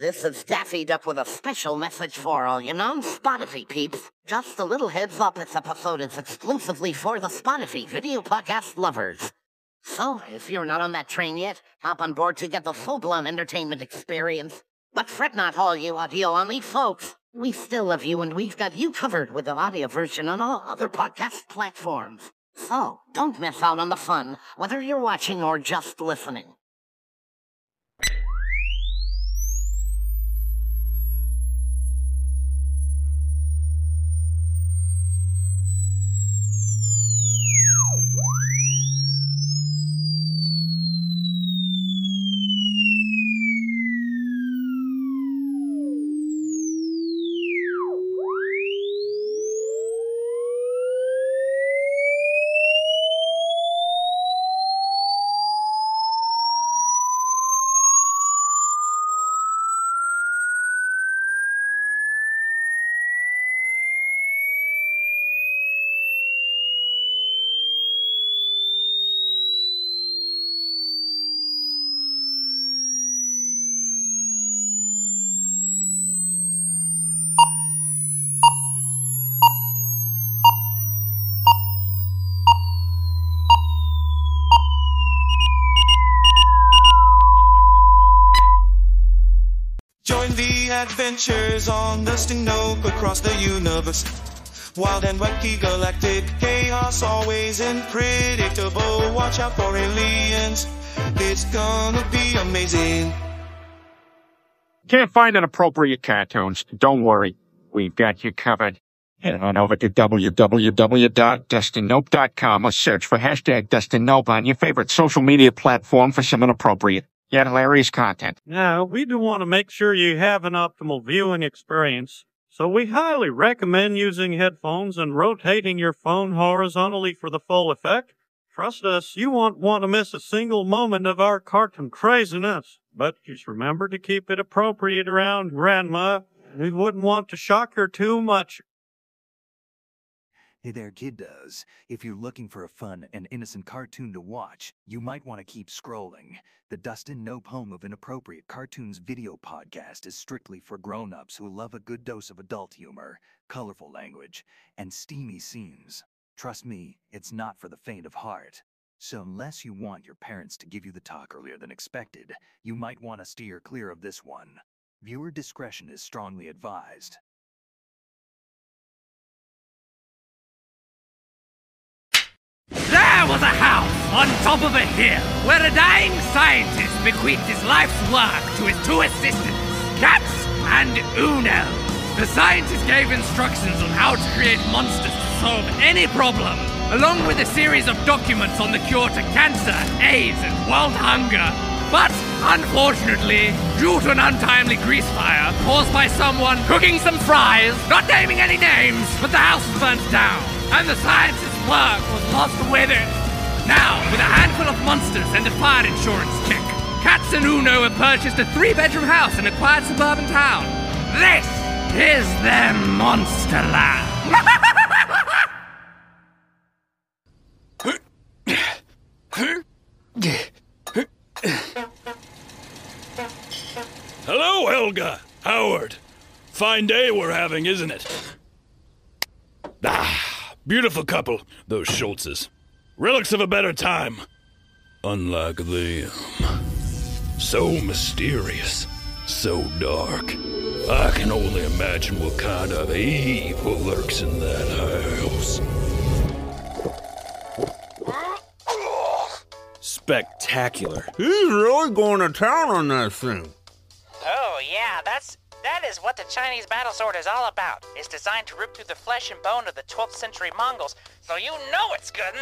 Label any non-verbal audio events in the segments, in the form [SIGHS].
This is Daffy Duck with a special message for all you non-Spotify peeps. Just a little heads up, this episode is exclusively for the Spotify video podcast lovers. So, if you're not on that train yet, hop on board to get the full-blown entertainment experience. But fret not all you audio-only folks. We still love you and we've got you covered with the audio version on all other podcast platforms. So, don't miss out on the fun, whether you're watching or just listening. Adventures on the Stingnoke across the universe. Wild and wacky galactic chaos, always unpredictable. Watch out for aliens. It's gonna be amazing. Can't find inappropriate cartoons? Don't worry. We've got you covered. Head on over to www.dustinnope.com or search for hashtag DustinNope on your favorite social media platform for some inappropriate yet hilarious content. Now, we do want to make sure you have an optimal viewing experience, so we highly recommend using headphones and rotating your phone horizontally for the full effect. Trust us, you won't want to miss a single moment of our cartoon craziness. But just remember to keep it appropriate around Grandma. We wouldn't want to shock her too much. Hey there, kiddos. If you're looking for a fun and innocent cartoon to watch, you might want to keep scrolling. The Dustin Nope Home of Inappropriate Cartoons video podcast is strictly for grown-ups who love a good dose of adult humor, colorful language, and steamy scenes. Trust me, it's not for the faint of heart. So unless you want your parents to give you the talk earlier than expected, you might want to steer clear of this one. Viewer discretion is strongly advised. On top of a hill where a dying scientist bequeathed his life's work to his two assistants, Katz and Uno. The scientist gave instructions on how to create monsters to solve any problem, along with a series of documents on the cure to cancer, AIDS, and world hunger. But unfortunately, due to an untimely grease fire caused by someone cooking some fries, not naming any names, but the house was burnt down, and the scientist's work was lost with it. Now, with a handful of monsters and a fire insurance check, Katz and Uno have purchased a three-bedroom house in a quiet suburban town. This is their monster lab. Hello, Helga. Howard. Fine day we're having, isn't it? Ah, beautiful couple, those Schultzes. Relics of a better time. Unlike them. So mysterious, so dark. I can only imagine what kind of evil lurks in that house. Spectacular. He's really going to town on that thing. Oh, yeah, that's that is what the Chinese battle sword is all about. It's designed to rip through the flesh and bone of the 12th century Mongols, so you know it's good.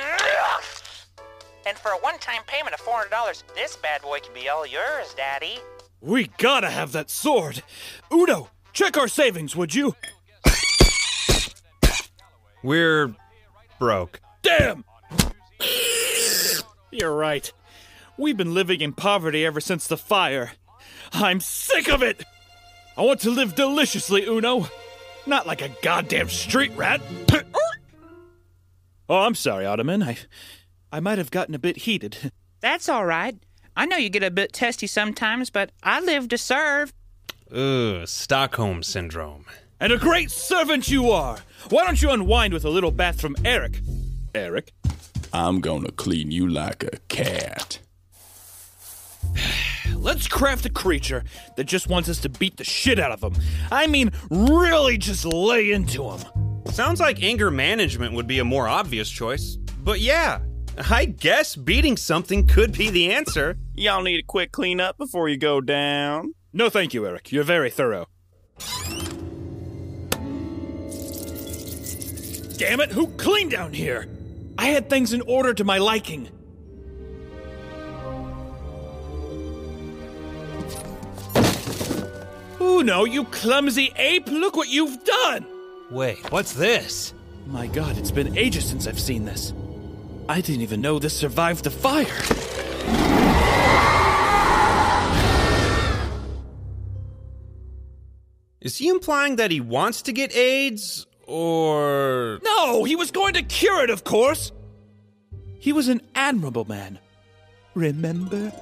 And for a one-time payment of $400, this bad boy can be all yours, Daddy. We gotta have that sword. Uno, check our savings, would you? We're broke. Damn! You're right. We've been living in poverty ever since the fire. I'm sick of it! I want to live deliciously, Uno. Not like a goddamn street rat. [CLEARS THROAT] oh, I'm sorry, Ottoman. I I might have gotten a bit heated. [LAUGHS] That's all right. I know you get a bit testy sometimes, but I live to serve. Ugh, Stockholm Syndrome. And a great servant you are! Why don't you unwind with a little bath from Eric? Eric? I'm gonna clean you like a cat. Let's craft a creature that just wants us to beat the shit out of him. I mean, really just lay into him. Sounds like anger management would be a more obvious choice. But yeah, I guess beating something could be the answer. Y'all need a quick cleanup before you go down? No, thank you, Eric. You're very thorough. Damn it, who cleaned down here? I had things in order to my liking. Uno, you clumsy ape, look what you've done! Wait, what's this? My god, it's been ages since I've seen this. I didn't even know this survived the fire. Is he implying that he wants to get AIDS, or. No, he was going to cure it, of course! He was an admirable man. Remember?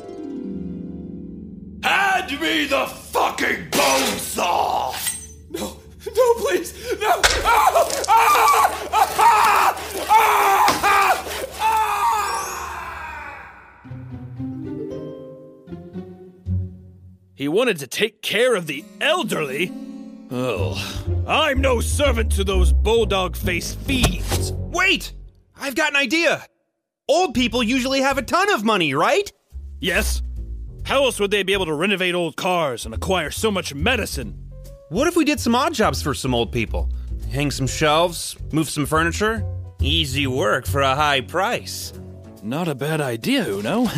Hand me the fucking bone saw! No, no, please, no! Ah! Ah! Ah! Ah! He wanted to take care of the elderly? Oh, I'm no servant to those bulldog faced fiends. Wait! I've got an idea! Old people usually have a ton of money, right? Yes. How else would they be able to renovate old cars and acquire so much medicine? What if we did some odd jobs for some old people? Hang some shelves, move some furniture? Easy work for a high price. Not a bad idea, Uno. [LAUGHS]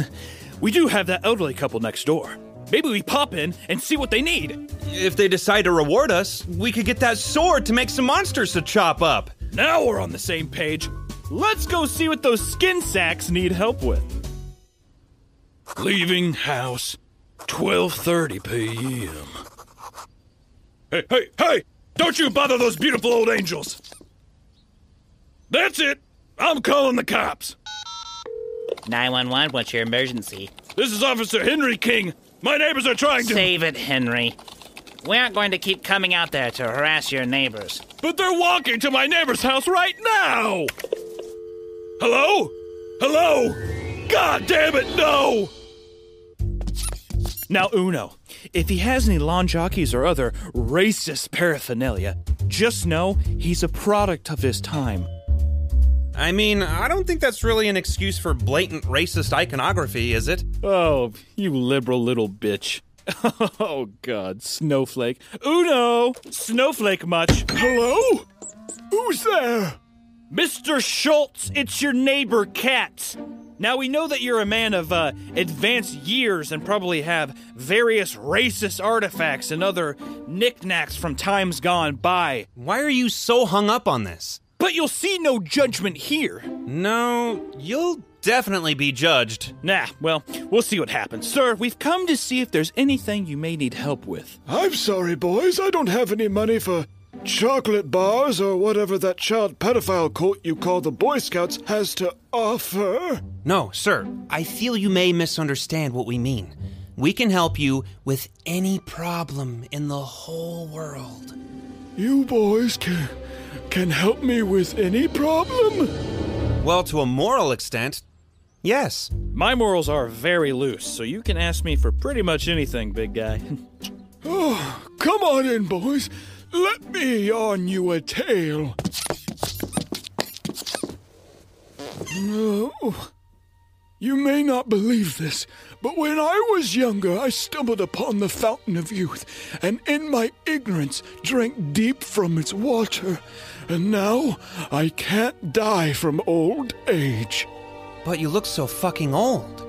We do have that elderly couple next door. Maybe we pop in and see what they need. If they decide to reward us, we could get that sword to make some monsters to chop up. Now we're on the same page. Let's go see what those skin sacks need help with. Leaving house, 12:30 p.m. Hey, hey, hey! Don't you bother those beautiful old angels. That's it. I'm calling the cops. 911, what's your emergency? This is Officer Henry King. My neighbors are trying to. Save it, Henry. We aren't going to keep coming out there to harass your neighbors. But they're walking to my neighbor's house right now! Hello? Hello? God damn it, no! Now, Uno, if he has any lawn jockeys or other racist paraphernalia, just know he's a product of his time. I mean, I don't think that's really an excuse for blatant racist iconography, is it? Oh, you liberal little bitch. [LAUGHS] Oh, God, Snowflake. Uno! Snowflake much. Hello? Who's there? Mr. Schultz, it's your neighbor, Katz. Now, we know that you're a man of uh, advanced years and probably have various racist artifacts and other knickknacks from times gone by. Why are you so hung up on this? But you'll see no judgment here. No, you'll definitely be judged. Nah, well, we'll see what happens. Sir, we've come to see if there's anything you may need help with. I'm sorry, boys. I don't have any money for chocolate bars or whatever that child pedophile cult you call the Boy Scouts has to offer. No, sir, I feel you may misunderstand what we mean. We can help you with any problem in the whole world. You boys can can help me with any problem? Well, to a moral extent, yes. My morals are very loose, so you can ask me for pretty much anything, big guy. [LAUGHS] Oh, come on in, boys. Let me yarn you a tale. No. You may not believe this, but when I was younger, I stumbled upon the fountain of youth, and in my ignorance drank deep from its water. And now I can't die from old age. But you look so fucking old.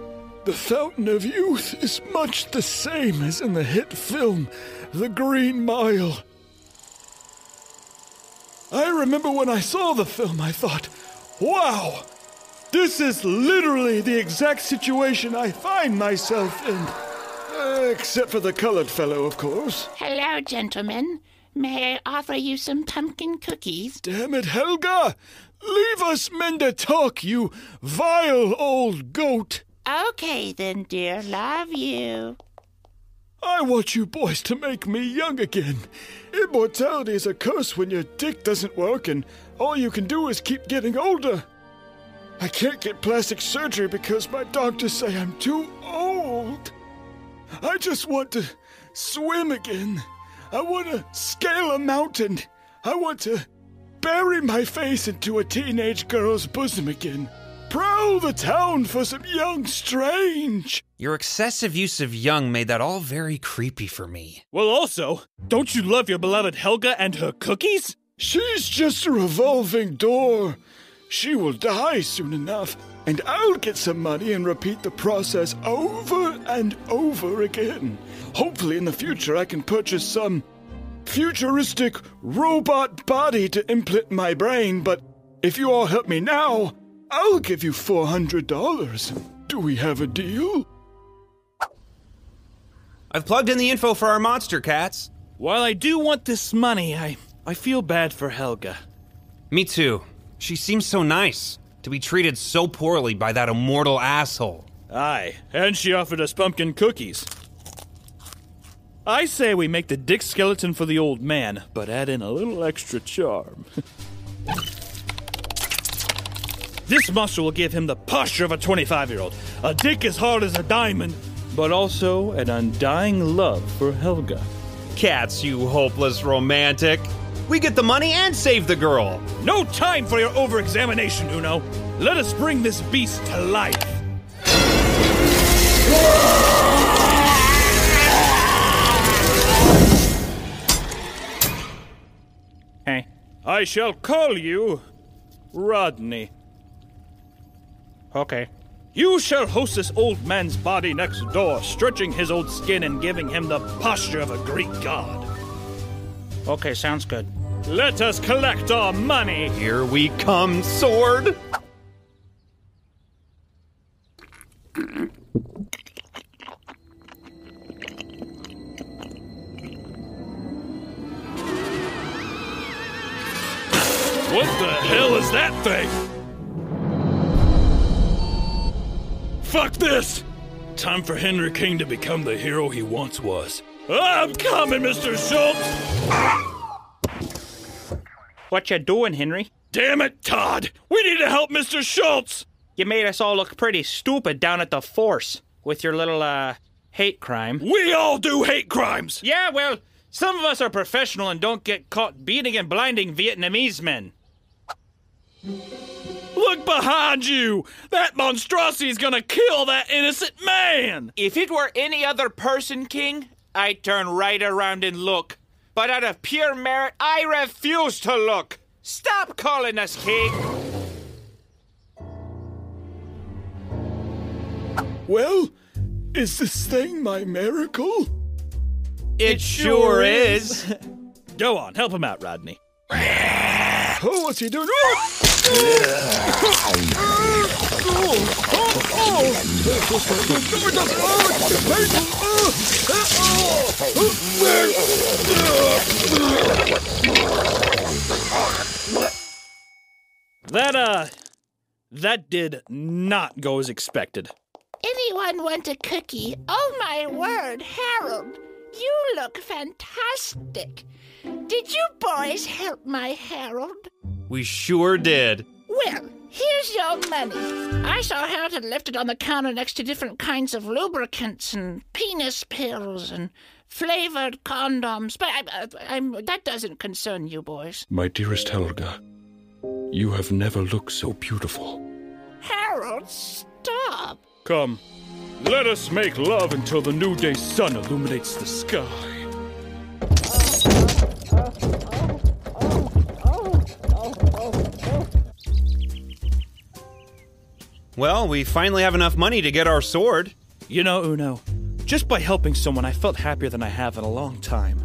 The fountain of youth is much the same as in the hit film, The Green Mile. I remember when I saw the film, I thought, wow, this is literally the exact situation I find myself in. Uh, except for the colored fellow, of course. Hello, gentlemen. May I offer you some pumpkin cookies? Damn it, Helga! Leave us men to talk, you vile old goat! Okay, then, dear. Love you. I want you boys to make me young again. Immortality is a curse when your dick doesn't work and all you can do is keep getting older. I can't get plastic surgery because my doctors say I'm too old. I just want to swim again. I want to scale a mountain. I want to bury my face into a teenage girl's bosom again. Prowl the town for some young strange. Your excessive use of young made that all very creepy for me. Well, also, don't you love your beloved Helga and her cookies? She's just a revolving door. She will die soon enough, and I'll get some money and repeat the process over and over again. Hopefully, in the future, I can purchase some futuristic robot body to implant my brain, but if you all help me now, I'll give you $400. Do we have a deal? I've plugged in the info for our monster Katz. While I do want this money, I, I feel bad for Helga. Me too. She seems so nice to be treated so poorly by that immortal asshole. Aye, and she offered us pumpkin cookies. I say we make the dick skeleton for the old man, but add in a little extra charm. [LAUGHS] this monster will give him the posture of a 25 year old, a dick as hard as a diamond, but also an undying love for Helga. Katz, you hopeless romantic. We get the money and save the girl. No time for your over examination, Uno. Let us bring this beast to life. Hey. I shall call you Rodney. Okay. You shall host this old man's body next door, stretching his old skin and giving him the posture of a Greek god. Okay, sounds good. Let us collect our money. Here we come, sword. This! Time for Henry King to become the hero he once was. I'm coming, Mr. Schultz! What you doing, Henry? Damn it, Todd! We need to help Mr. Schultz! You made us all look pretty stupid down at the force with your little, uh, hate crime. We all do hate crimes! Yeah, well, some of us are professional and don't get caught beating and blinding Vietnamese men. Look behind you! That monstrosity is gonna kill that innocent man! If it were any other person, King, I'd turn right around and look. But out of pure merit, I refuse to look. Stop calling us king. Well, is this thing my miracle? It sure is. [LAUGHS] Go on, help him out, Rodney. Oh, what's he doing? [LAUGHS] That, uh, that did not go as expected. Anyone want a cookie? Oh my word, Harold, you look fantastic. Did you boys help my Harold? We sure did. Well, here's your money. I saw Harold had left it on the counter next to different kinds of lubricants and penis pills and flavored condoms, but I, I, I'm, that doesn't concern you boys. My dearest Helga, you have never looked so beautiful. Harold, stop. Come, let us make love until the new day sun illuminates the sky. Well, we finally have enough money to get our sword. You know, Uno, just by helping someone, I felt happier than I have in a long time.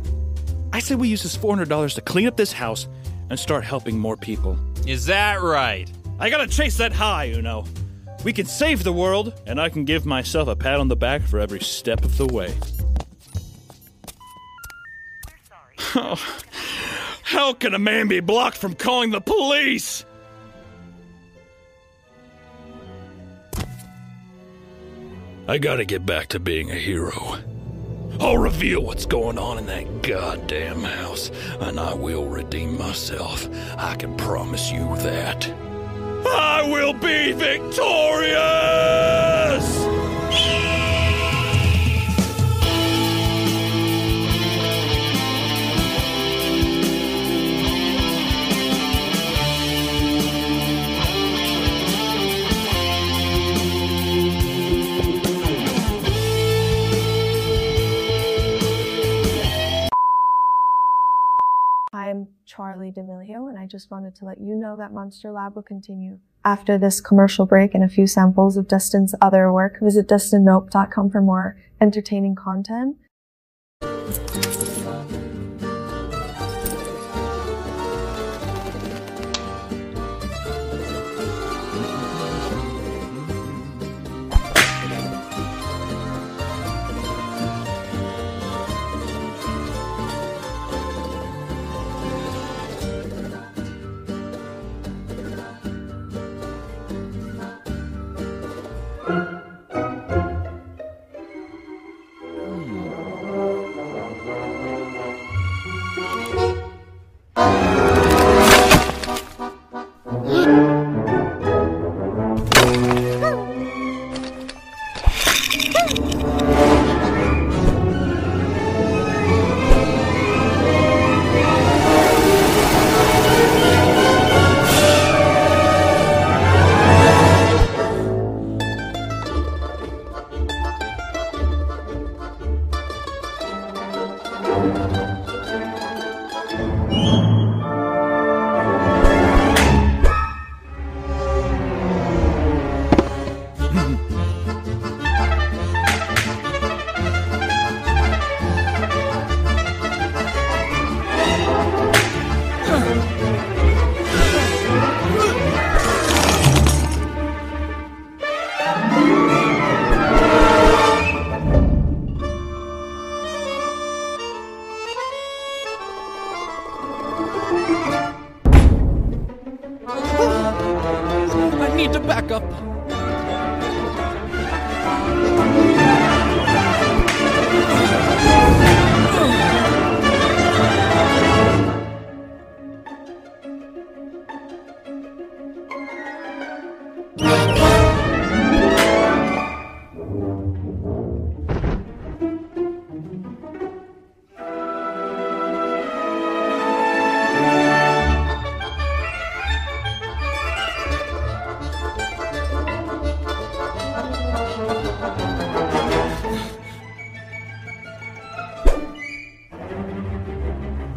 I say we use this $400 to clean up this house and start helping more people. Is that right? I gotta chase that high, Uno. We can save the world, and I can give myself a pat on the back for every step of the way. Oh, [LAUGHS] how can a man be blocked from calling the police? I gotta get back to being a hero. I'll reveal what's going on in that goddamn house, and I will redeem myself. I can promise you that. I will be victorious! Charli D'Amelio, and I just wanted to let you know that Monster Lab will continue. After this commercial break and a few samples of Dustin's other work, visit dustinnope.com for more entertaining content.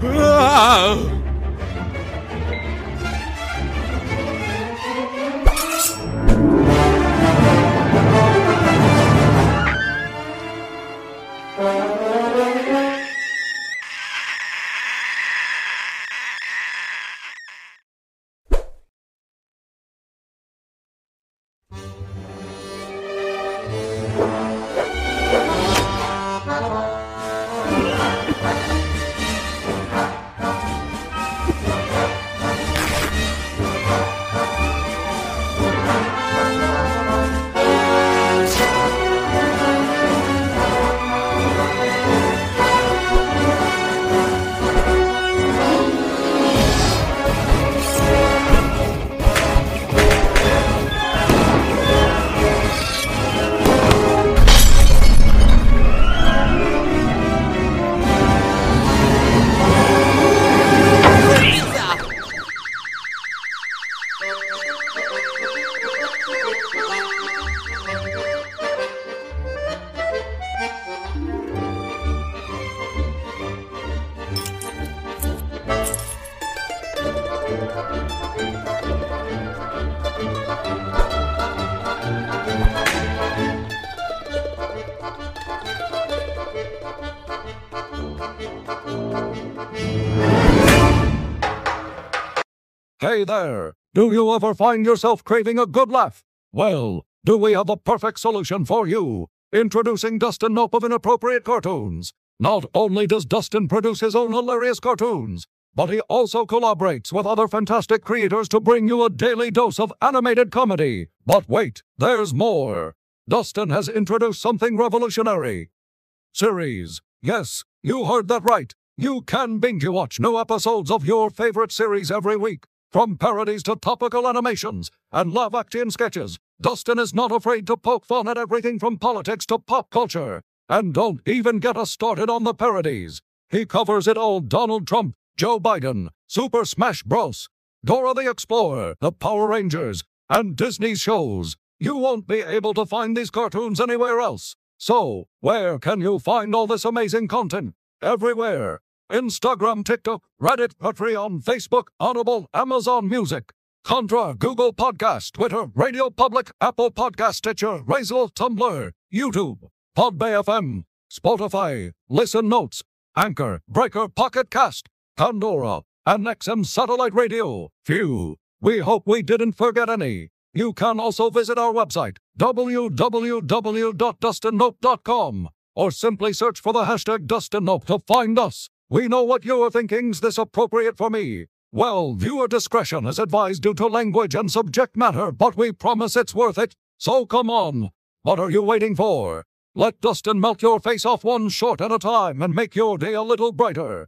Oh. Hey there! Do you ever find yourself craving a good laugh? Well, do we have the perfect solution for you? Introducing Dustin Nope of Inappropriate Cartoons. Not only does Dustin produce his own hilarious cartoons, but he also collaborates with other fantastic creators to bring you a daily dose of animated comedy. But wait, there's more. Dustin has introduced something revolutionary series. Yes, you heard that right. You can binge watch new episodes of your favorite series every week. From parodies to topical animations and live action sketches, Dustin is not afraid to poke fun at everything from politics to pop culture. And don't even get us started on the parodies. He covers it all Donald Trump, Joe Biden, Super Smash Bros., Dora the Explorer, the Power Rangers, and Disney shows. You won't be able to find these cartoons anywhere else. So, where can you find all this amazing content? Everywhere. Instagram, TikTok, Reddit, Patreon, Facebook, Audible, Amazon Music, Contra, Google Podcast, Twitter, Radio Public, Apple Podcast, Stitcher, Razel, Tumblr, YouTube, Podbay FM, Spotify, Listen Notes, Anchor, Breaker, Pocket Cast, Pandora, and XM Satellite Radio. Phew, we hope we didn't forget any. You can also visit our website, www.dustinnope.com, or simply search for the hashtag DustinNope to find us. We know what you are thinking's this appropriate for me. Well, viewer discretion is advised due to language and subject matter, but we promise it's worth it. So come on. What are you waiting for? Let Dustin melt your face off one short at a time and make your day a little brighter.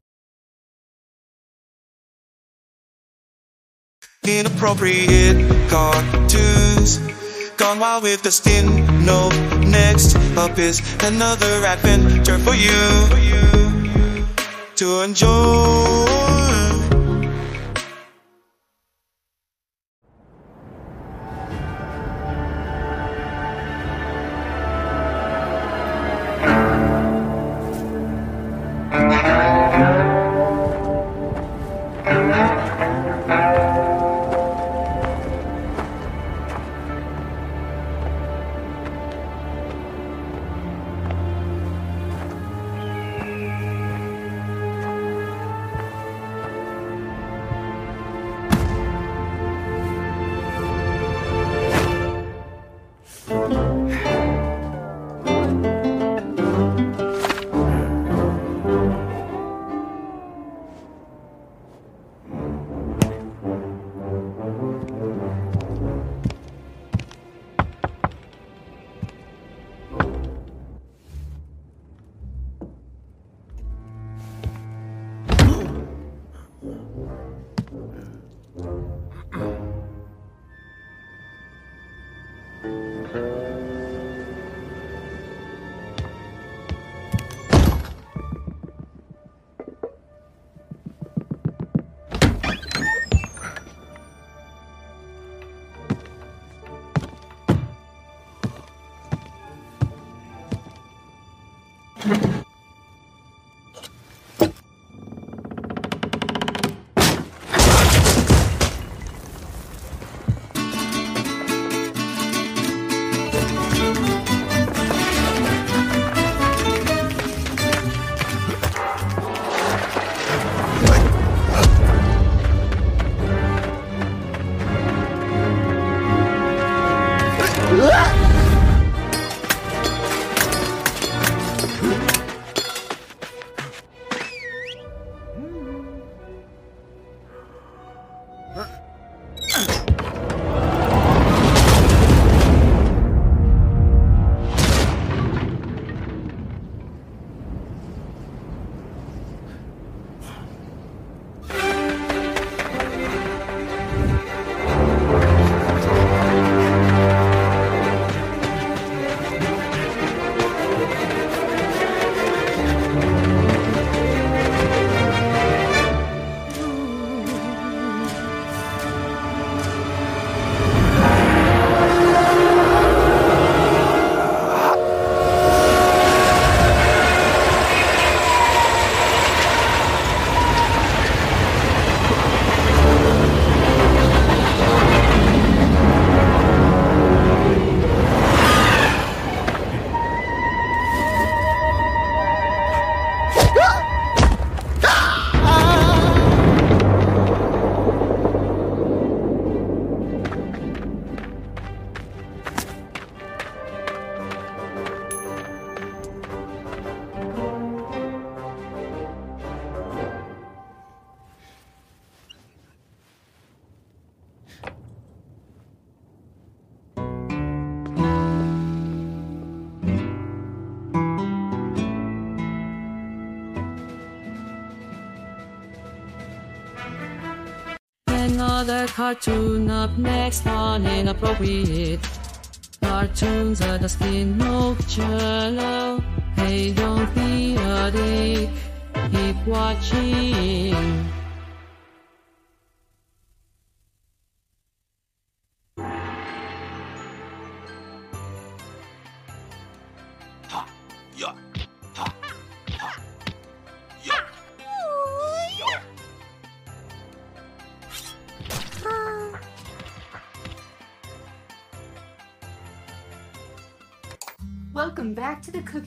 Inappropriate cartoons. Gone wild with the skin. No, next up is another adventure for you to enjoy. cartoon up next on inappropriate cartoons are the skin no cello. Hey, don't be a dick. Keep watching.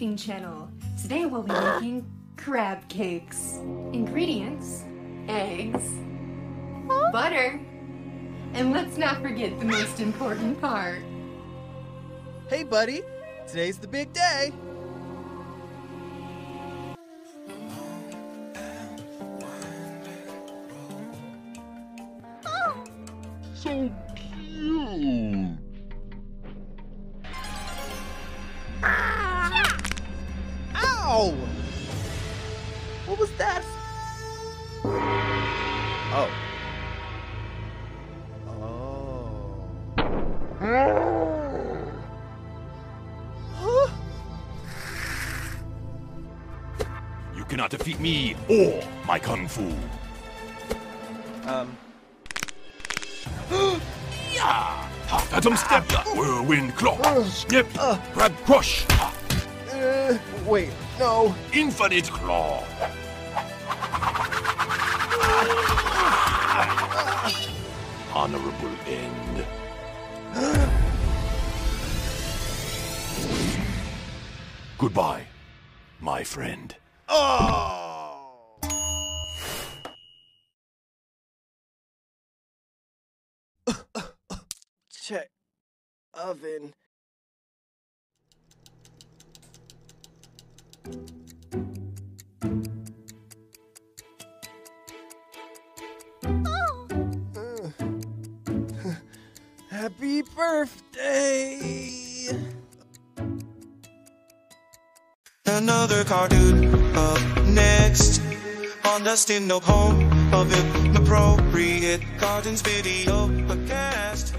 cooking channel. Today we'll be making crab cakes. Ingredients, eggs, butter, and let's not forget the most important part. Hey buddy, today's the big day. Oh. So or my kung fu. Um. [GASPS] yeah! Phantom step, ah. whirlwind clock, snip, uh. grab crush. Uh, wait, no. Infinite claw. [LAUGHS] Honorable end. [GASPS] Goodbye, my friend. Oh! Check oven. Oh. [LAUGHS] Happy birthday! Another car dude up next on the stand-up home of it appropriate. Gardens video podcast.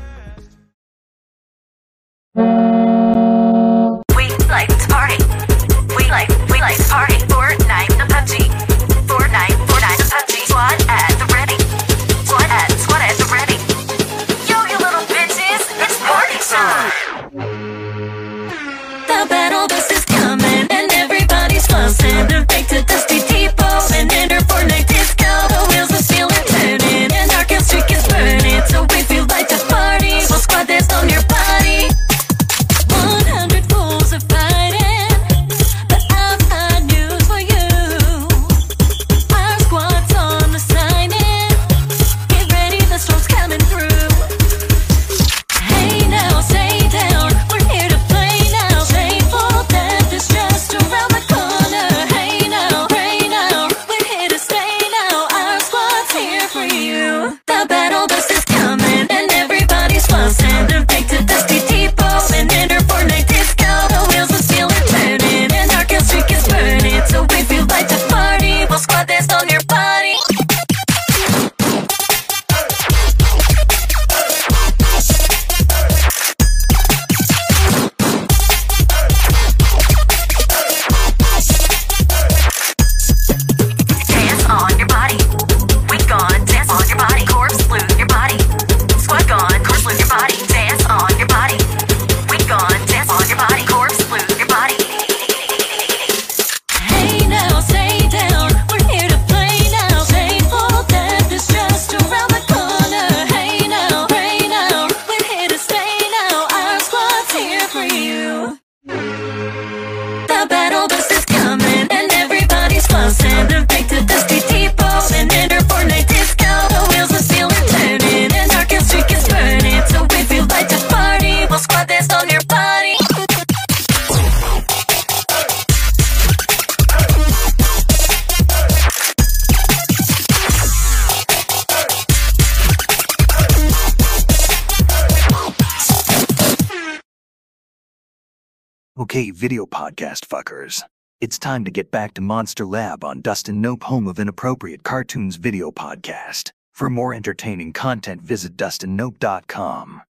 time to get back to Monster Lab on Dustin Nope, home of inappropriate cartoons video podcast. For more entertaining content, visit dustinnope.com.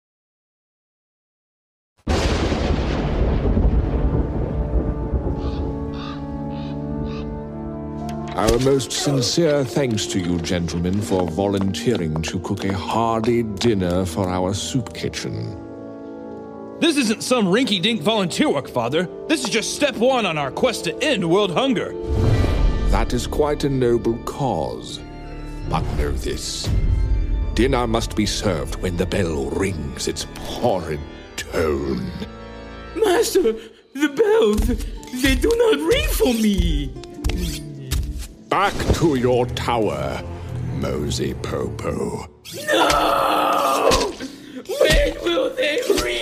Our most sincere thanks to you, gentlemen, for volunteering to cook a hearty dinner for our soup kitchen. This isn't some rinky dink volunteer work, Father. This is just step one on our quest to end world hunger. That is quite a noble cause. But know this dinner must be served when the bell rings its horrid tone. Master, the bells, they do not ring for me. Back to your tower, Mosey Popo. No! When will they ring?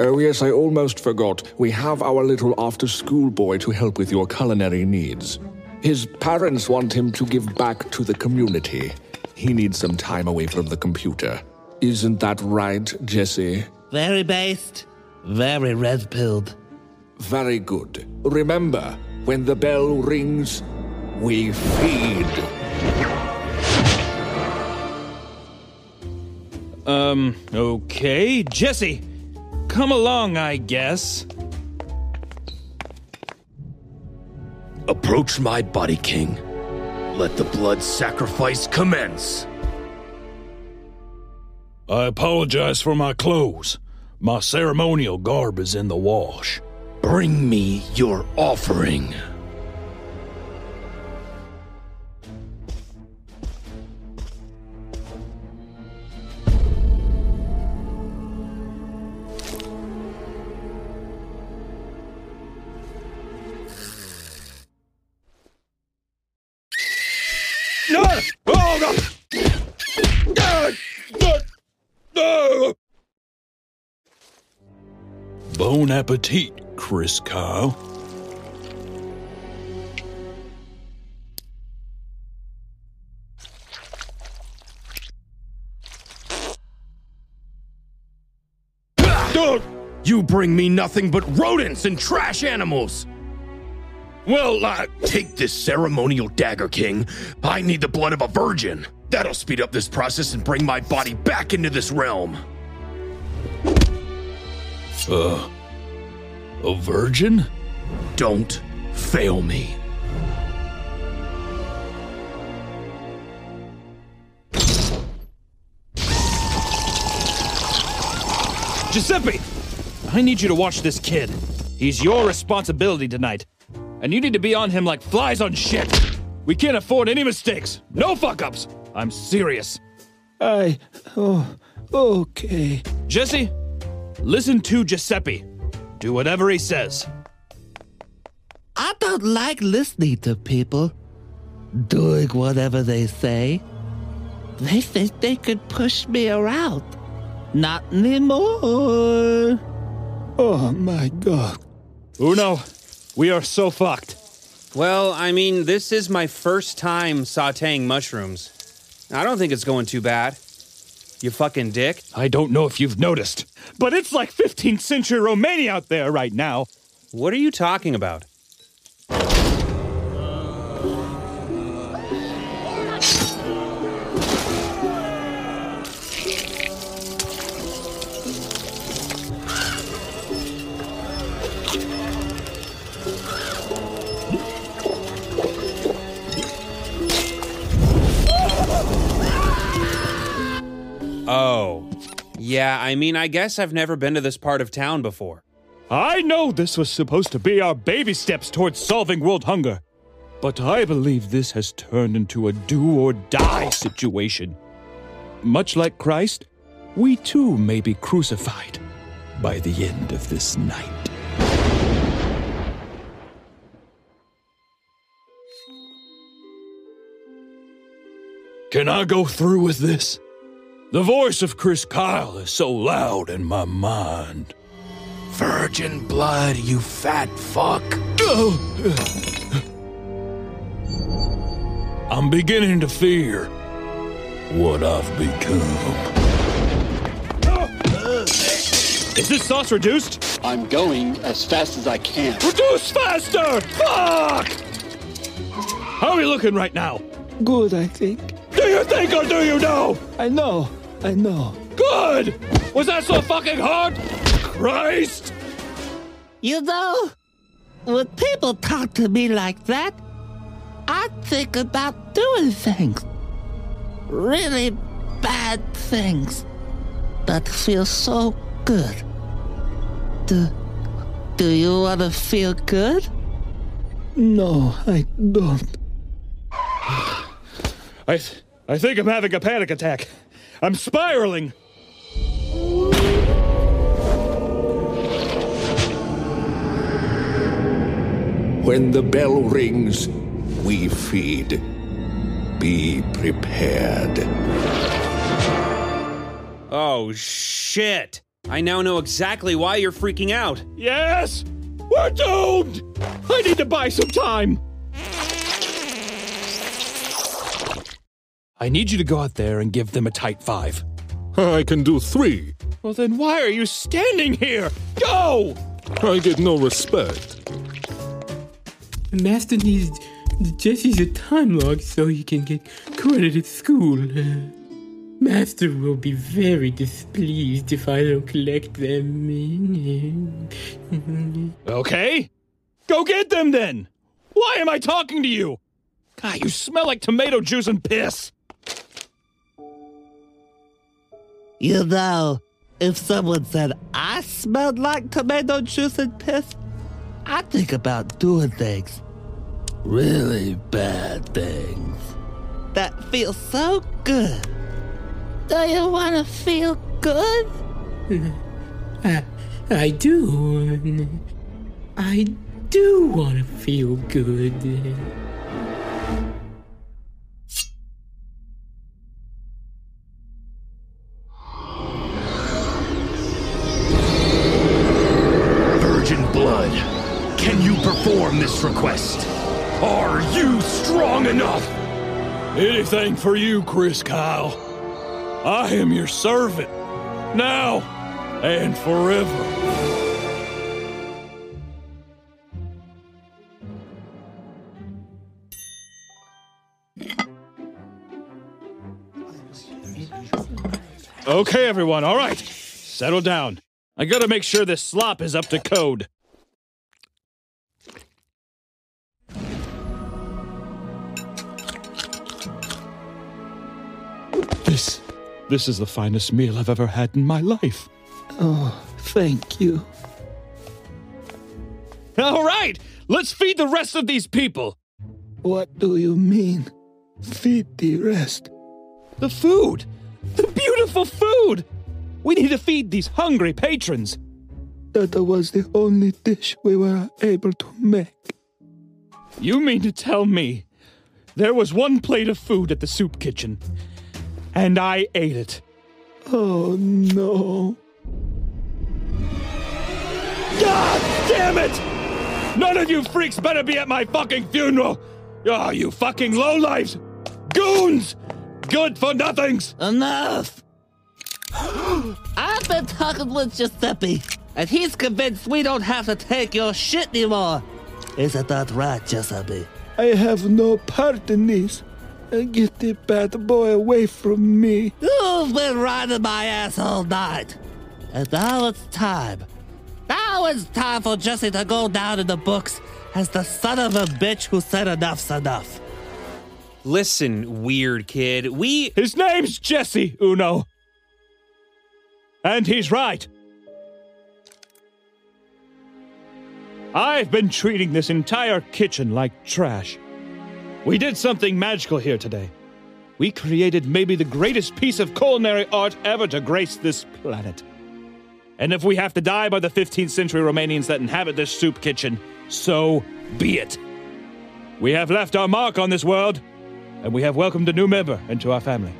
Oh, yes, I almost forgot. We have our little after school boy to help with your culinary needs. His parents want him to give back to the community. He needs some time away from the computer. Isn't that right, Jesse? Very based, very red pilled. Very good. Remember, when the bell rings, we feed. Um, okay. Jesse, come along, I guess. Approach my body, King. Let the blood sacrifice commence. I apologize for my clothes. My ceremonial garb is in the wash. Bring me your offering. Bon appetit, Chris Kyle. You bring me nothing but rodents and trash animals. Well, uh, take this ceremonial dagger, King. I need the blood of a virgin. That'll speed up this process and bring my body back into this realm. Uh, a virgin? Don't fail me. Giuseppe! I need you to watch this kid. He's your responsibility tonight. And you need to be on him like flies on shit. We can't afford any mistakes. No fuck ups. I'm serious. I. Oh, okay. Jesse, listen to Giuseppe. Do whatever he says. I don't like listening to people doing whatever they say. They think they could push me around. Not anymore. Oh my god. Uno, we are so fucked. Well, I mean, this is my first time sauteing mushrooms. I don't think it's going too bad. You fucking dick. I don't know if you've noticed, but it's like 15th century Romania out there right now. What are you talking about? Oh. Yeah, I mean, I guess I've never been to this part of town before. I know this was supposed to be our baby steps towards solving world hunger, but I believe this has turned into a do or die situation. Much like Christ, we too may be crucified by the end of this night. Can I go through with this? The voice of Chris Kyle is so loud in my mind. Virgin blood, you fat fuck. [LAUGHS] I'm beginning to fear what I've become. Is this sauce reduced? I'm going as fast as I can. Reduce faster! Fuck! How are we looking right now? Good, I think. Do you think or do you know? I know. I know. Good! Was that so fucking hard? Christ! You know, when people talk to me like that, I think about doing things. Really bad things that feel so good. Do, do you want to feel good? No, I don't. [SIGHS] I, th- I think I'm having a panic attack. I'm spiraling. When the bell rings, we feed. Be prepared. Oh, shit. I now know exactly why you're freaking out. Yes! We're doomed! I need to buy some time! I need you to go out there and give them a tight five. [LAUGHS] I can do three. Well, then why are you standing here? Go! I get no respect. The Master needs Jesse's a time log so he can get credit at school. Uh, [SIGHS] Master will be very displeased if I don't collect them. [LAUGHS] Okay? Go get them then! Why am I talking to you? God, you smell like tomato juice and piss! You know, if someone said I smelled like tomato juice and piss, I'd think about doing things. Really bad things. That feel so good. Do you want to feel good? I, [LAUGHS] I do. I do want to feel good. This request? Are you strong enough? Anything for you, Chris Kyle. I am your servant. Now and forever. Okay, everyone, all right. Settle down. I gotta make sure this slop is up to code. This. This is the finest meal I've ever had in my life. Oh, thank you. All right, let's feed the rest of these people. What do you mean? Feed the rest. The food! The beautiful food! We need to feed these hungry patrons. That was the only dish we were able to make. You mean to tell me there was one plate of food at the soup kitchen, and I ate it? Oh no. God damn it! None of you freaks better be at my fucking funeral! Oh, you fucking lowlifes! Goons! Good for nothings! Enough! [GASPS] I've been talking with Giuseppe, and he's convinced we don't have to take your shit anymore. Isn't that right, Giuseppe? I have no part in this. Uh, Get the bad boy away from me. You've been riding my ass all night. And now it's time. Now it's time for Jesse to go down in the books as the son of a bitch who said enough's enough. Listen, weird kid, we. His name's Jesse Uno. And he's right. I've been treating this entire kitchen like trash. We did something magical here today. We created maybe the greatest piece of culinary art ever to grace this planet. And if we have to die by the 15th century Romanians that inhabit this soup kitchen, so be it. We have left our mark on this world, and we have welcomed a new member into our family.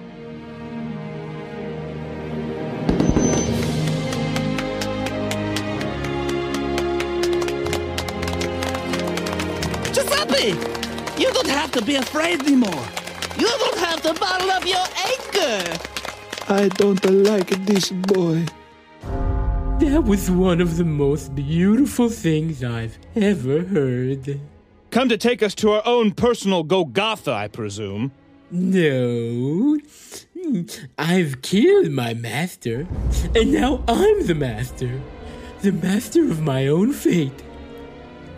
Don't have to be afraid anymore. You don't have to bottle up your anger. I don't like this boy. That was one of the most beautiful things I've ever heard. Come to take us to our own personal Golgotha, I presume. No. I've killed my master, and now I'm the master. The master of my own fate.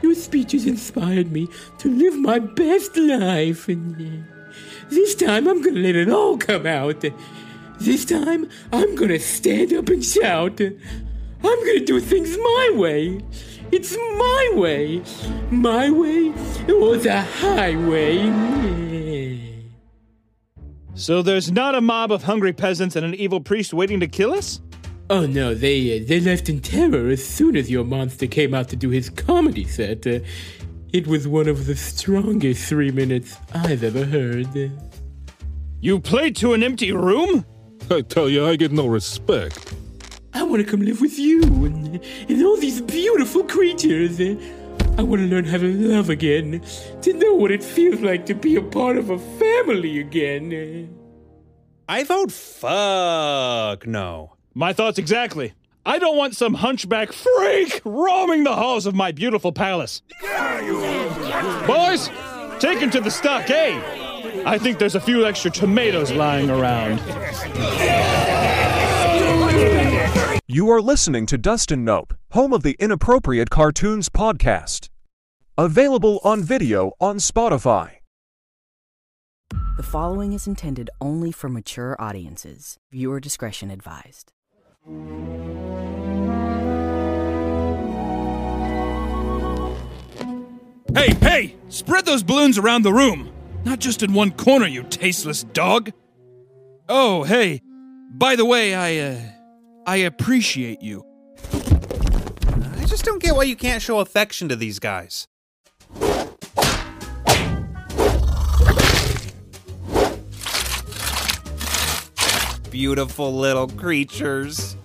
Your speeches inspired me to live my best life, and this time I'm gonna let it all come out. This time I'm gonna stand up and shout. I'm gonna do things my way. It's my way. My way or the highway. So there's not a mob of hungry peasants and an evil priest waiting to kill us? Oh no, they uh, they left in terror as soon as your monster came out to do his comedy set. Uh, it was one of the strongest three minutes I've ever heard. You played to an empty room? I tell you, I get no respect. I want to come live with you and, and all these beautiful creatures. I want to learn how to love again, to know what it feels like to be a part of a family again. I vote fuck no. My thoughts exactly. I don't want some hunchback freak roaming the halls of my beautiful palace. Boys, take him to the stockade. Eh? I think there's a few extra tomatoes lying around. You are listening to Dustin Nope, home of the Inappropriate Cartoons podcast. Available on video on Spotify. The following is intended only for mature audiences. Viewer discretion advised. Hey, hey! Spread those balloons around the room! Not just in one corner, you tasteless dog! Oh, hey. By the way, I, uh. I appreciate you. I just don't get why you can't show affection to these guys. Beautiful little creatures.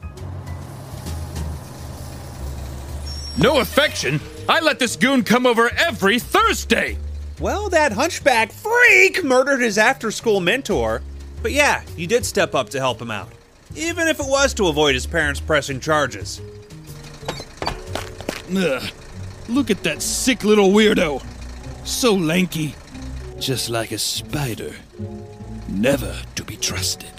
No affection? I let this goon come over every Thursday! Well, that hunchback freak murdered his after school mentor. But yeah, you did step up to help him out. Even if it was to avoid his parents pressing charges. Ugh. Look at that sick little weirdo. So lanky. Just like a spider. Never to be trusted.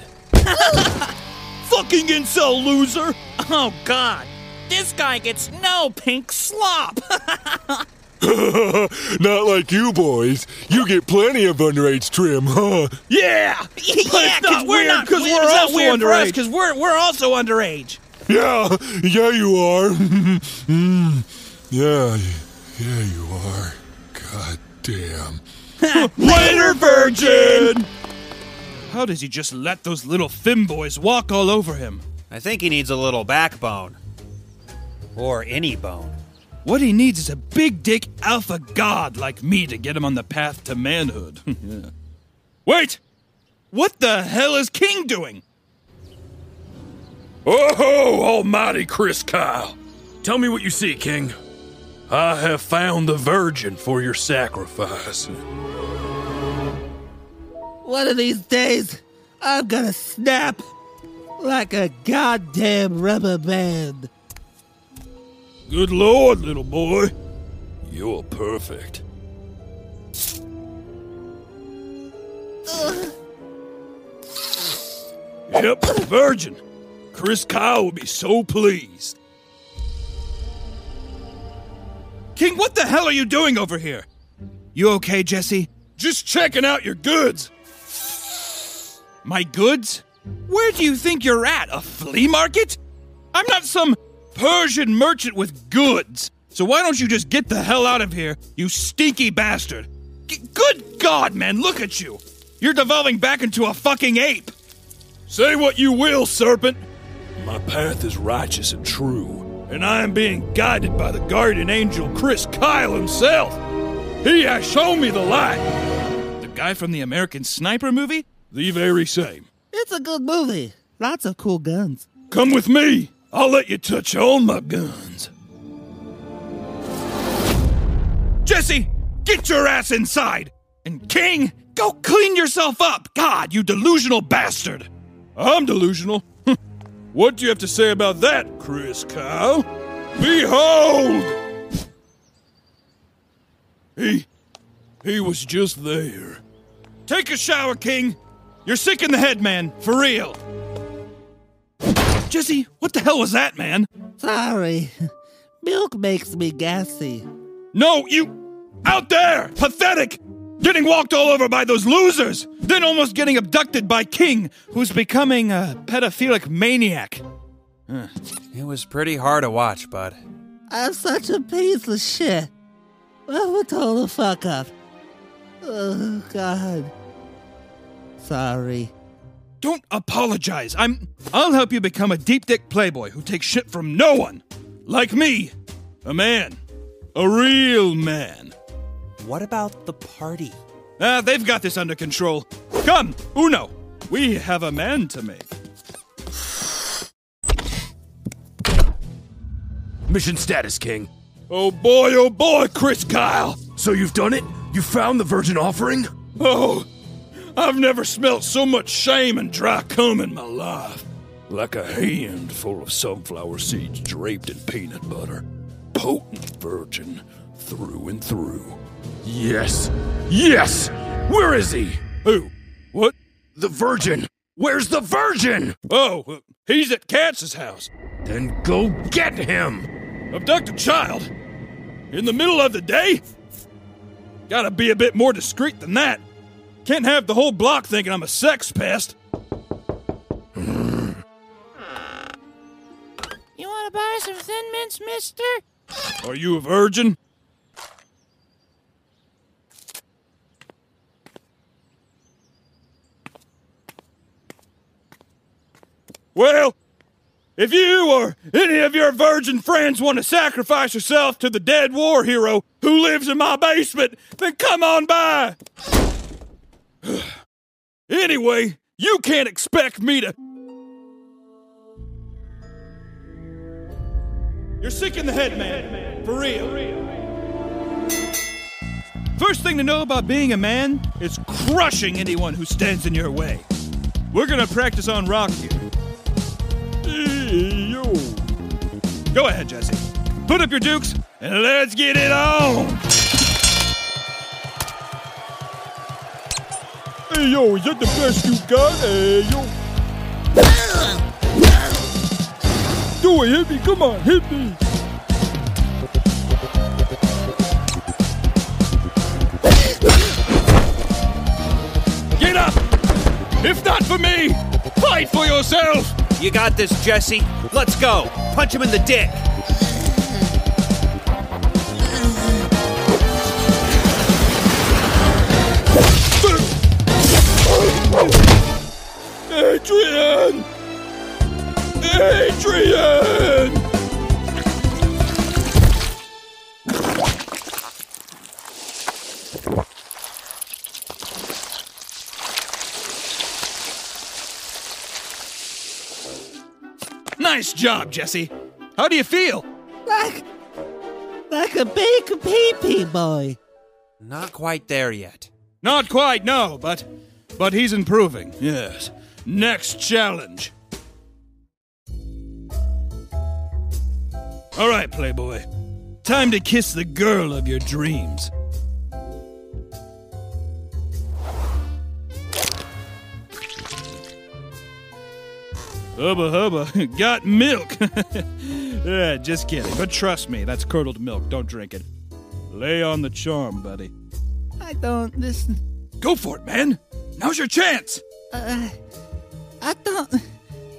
[LAUGHS] Fucking incel loser! Oh, God. This guy gets no pink slop. [LAUGHS] Not like you boys. You get plenty of underage trim, huh? Yeah! yeah, because not we're weird, not 'cause it's we're also weird underage. because we're we're also underage. Yeah, yeah, you are. [LAUGHS] Mm, yeah, yeah, you are. God damn. Later, virgin! How does he just let those little femboys walk all over him? I think he needs a little backbone. Or any bone. What he needs is a big dick alpha god like me to get him on the path to manhood. [LAUGHS] Yeah. Wait! What the hell is King doing? Oh, ho, almighty Chris Kyle. Tell me what you see, King. I have found the virgin for your sacrifice. One of these days, I'm gonna snap like a goddamn rubber band. Good lord, little boy. You're perfect. Yep, virgin. Chris Kyle will be so pleased. King, what the hell are you doing over here? You okay, Jesse? Just checking out your goods. My goods? Where do you think you're at? A flea market? I'm not some Persian merchant with goods. So why don't you just get the hell out of here, you stinky bastard? G- good God, man, look at you. You're devolving back into a fucking ape. Say what you will, serpent. My path is righteous and true, and I am being guided by the guardian angel Chris Kyle himself. He has shown me the light. The guy from the American Sniper movie? The very same. It's a good movie. Lots of cool guns. Come with me. I'll let you touch all my guns. Jesse, get your ass inside! And King, go clean yourself up! God, you delusional bastard! I'm delusional. [LAUGHS] what do you have to say about that, Chris Kyle? Behold! He He was just there. Take a shower, King. You're sick in the head, man. For real. Jesse, what the hell was that, man? Sorry. Milk makes me gassy. No, you. Out there! Pathetic! Getting walked all over by those losers! Then almost getting abducted by King, who's becoming a pedophilic maniac. It was pretty hard to watch, bud. I'm such a piece of shit. I'm a total fuck up. Oh, God. Sorry. Don't apologize. I'm. I'll help you become a deep dick playboy who takes shit from no one. Like me. A man. A real man. What about the party? Ah, they've got this under control. Come, Uno. We have a man to make. Mission status, King. Oh boy, oh boy, Chris Kyle. So you've done it? You found the virgin offering? Oh, I've never smelt so much shame and dry cum in my life. Like a hand full of sunflower seeds draped in peanut butter. Potent virgin through and through. Yes. Yes! Where is he? Who? What? The virgin. Where's the virgin? Oh, uh, he's at Katz's house. Then go get him! Abduct a child? In the middle of the day? Gotta be a bit more discreet than that. Can't have the whole block thinking I'm a sex pest. You want to buy some Thin Mints, mister? Are you a virgin? Well, if you or any of your virgin friends want to sacrifice yourself to the dead war hero who lives in my basement, then come on by. [SIGHS] anyway, you can't expect me to. You're sick in the head, man. For real. First thing to know about being a man is crushing anyone who stands in your way. We're gonna practice on rock here. Yo. Go ahead, Jesse. Put up your dukes and let's get it on. Hey, yo, is that the best you got? Hey, yo. Do it, hit me. Come on, hit me. Get up! If not for me, fight for yourself! You got this, Jesse. Let's go. Punch him in the dick. Adrian! Adrian! Nice job, Jesse. How do you feel? Like, like a big pee-pee boy. Not quite there yet. Not quite, no, but but he's improving. Yes. Next challenge. All right, Playboy. Time to kiss the girl of your dreams. Hubba hubba, [LAUGHS] got milk. [LAUGHS] yeah, just kidding. But trust me, that's curdled milk. Don't drink it. Lay on the charm, buddy. I don't listen. Go for it, man. Now's your chance. Uh, I don't.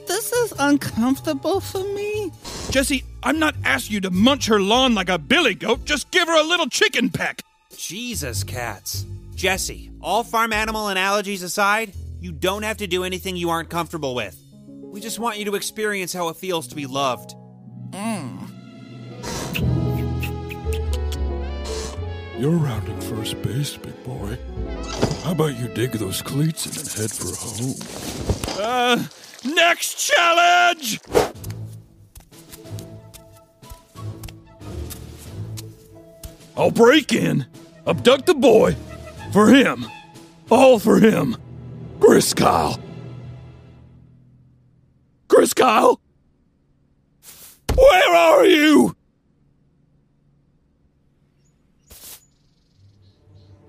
This is uncomfortable for me. Jesse, I'm not asking you to munch her lawn like a billy goat. Just give her a little chicken peck. Jesus, Katz. Jesse, all farm animal analogies aside, you don't have to do anything you aren't comfortable with. We just want you to experience how it feels to be loved. Mmm. You're rounding first base, big boy. How about you dig those cleats and head for home? Uh, next challenge! I'll break in, abduct the boy, for him. All for him. Chris Kyle. Chris Kyle? Where are you?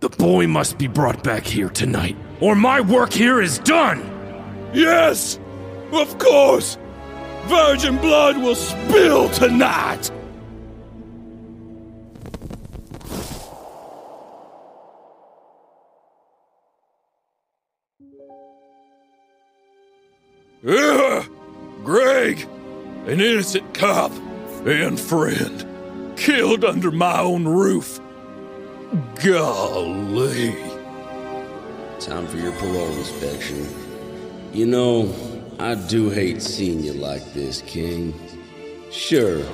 The boy must be brought back here tonight, or my work here is done! Yes! Of course! Virgin blood will spill tonight! Ugh! Greg! An innocent cop and friend killed under my own roof. Golly. Time for your parole inspection. You know, I do hate seeing you like this, King. Sure.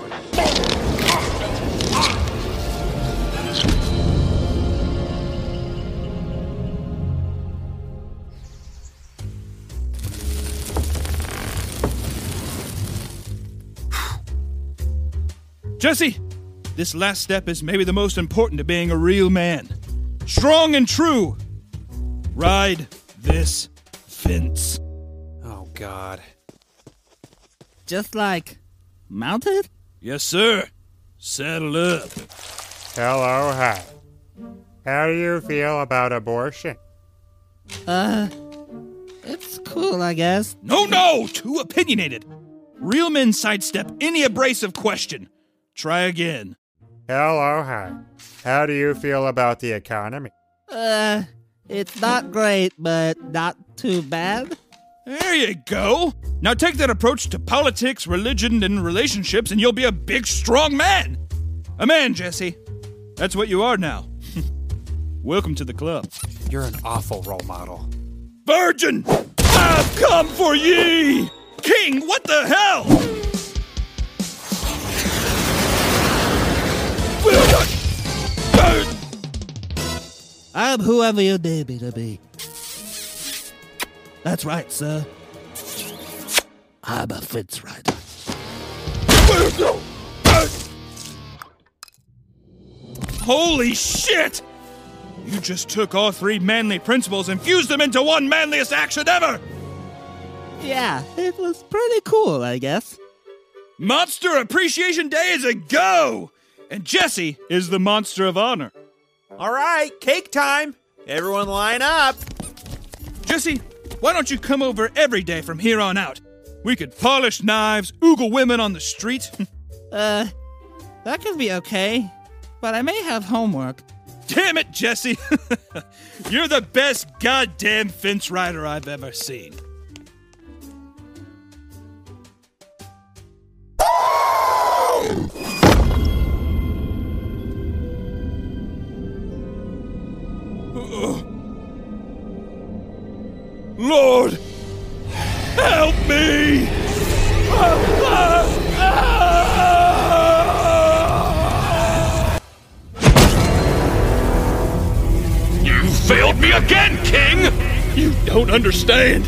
Jesse, this last step is maybe the most important to being a real man. Strong and true. Ride this fence. Oh, God. Just like mounted? Yes, sir. Saddle up. Hello, hi. How do you feel about abortion? Uh, it's cool, I guess. No, no! Too opinionated. Real men sidestep any abrasive question. Try again. Hello, hi. How do you feel about the economy? Uh, it's not great, but not too bad. There you go. Now take that approach to politics, religion, and relationships, and you'll be a big, strong man. A man, Jesse. That's what you are now. [LAUGHS] Welcome to the club. You're an awful role model. Virgin! I've come for ye! King, what the hell? I'm whoever you need me to be. That's right, sir. I'm a fence rider. Holy shit! You just took all three manly principles and fused them into one manliest action ever! Yeah, it was pretty cool, I guess. Monster Appreciation Day is a go! And Jesse is the Monster of Honor. All right, cake time. Everyone line up. Jesse, why don't you come over every day from here on out? We could polish knives, oogle women on the street. [LAUGHS] uh, that could be okay, but I may have homework. Damn it, Jesse! [LAUGHS] You're the best goddamn fence rider I've ever seen. Lord, help me! You failed me again, King! You don't understand.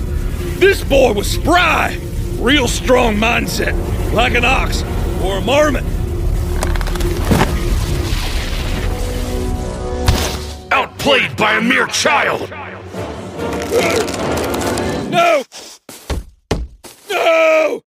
This boy was spry. Real strong mindset, like an ox or a marmot. Outplayed by a mere child! No! No!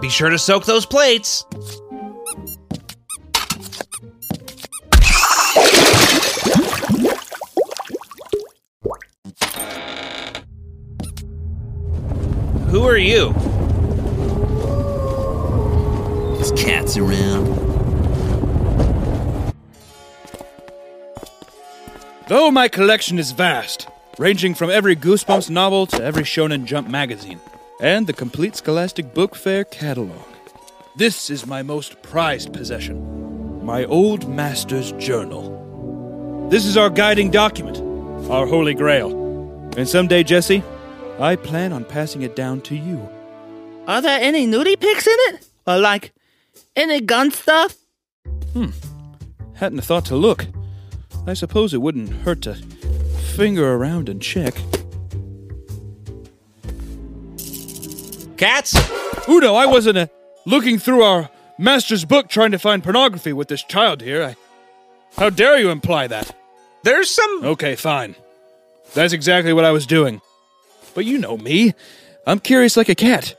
Be sure to soak those plates. Who are you? There's cats around. Though my collection is vast, ranging from every Goosebumps novel to every Shonen Jump magazine, and the complete Scholastic Book Fair catalog. This is my most prized possession my old master's journal. This is our guiding document, our holy grail. And someday, Jesse, I plan on passing it down to you. Are there any nudie pics in it? Or like Any gun stuff? Hmm. Hadn't thought to look. I suppose it wouldn't hurt to finger around and check. Katz? Uno, I wasn't uh, looking through our master's book trying to find pornography with this child here. I, how dare you imply that? There's some. Okay, fine. That's exactly what I was doing. But you know me. I'm curious like a cat.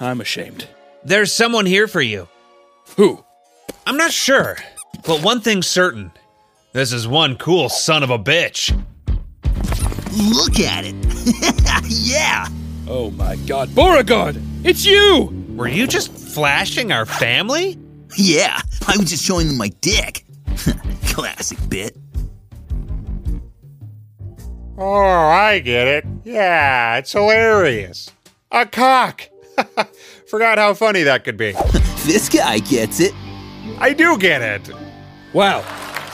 I'm ashamed. There's someone here for you. Who? I'm not sure, but one thing's certain. This is one cool son of a bitch. Look at it. [LAUGHS] yeah. Oh my god. Beauregard! It's you! Were you just flashing our family? Yeah, I was just showing them my dick. [LAUGHS] Classic bit. Oh, I get it. Yeah, it's hilarious. A cock. [LAUGHS] Forgot how funny that could be. [LAUGHS] this guy gets it. I do get it. Wow.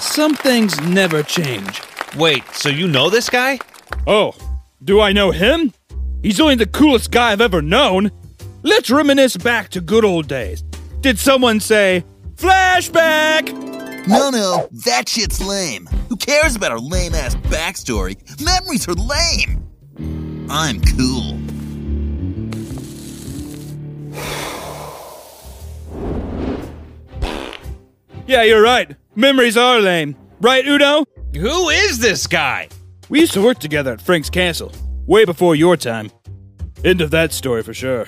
Some things never change. Wait, so you know this guy? Oh, do I know him? He's only the coolest guy I've ever known. Let's reminisce back to good old days. Did someone say, flashback? No, no, that shit's lame. Who cares about our lame ass backstory? Memories are lame. I'm cool. Yeah, you're right. Memories are lame. Right, Uno? Who is this guy? We used to work together at Frank's Castle, way before your time. End of that story for sure.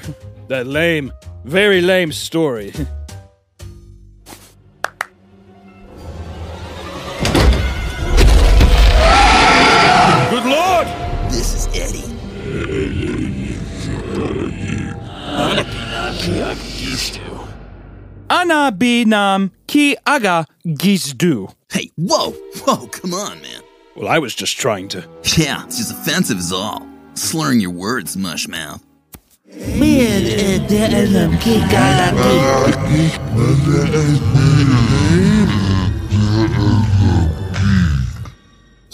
That lame, very lame story. Good lord! This is Eddie. Ana bi nam ki aga gizdu. Hey, whoa, whoa, come on, man. Well, I was just trying to. Yeah, it's just offensive as all. Slurring your words, mushmouth.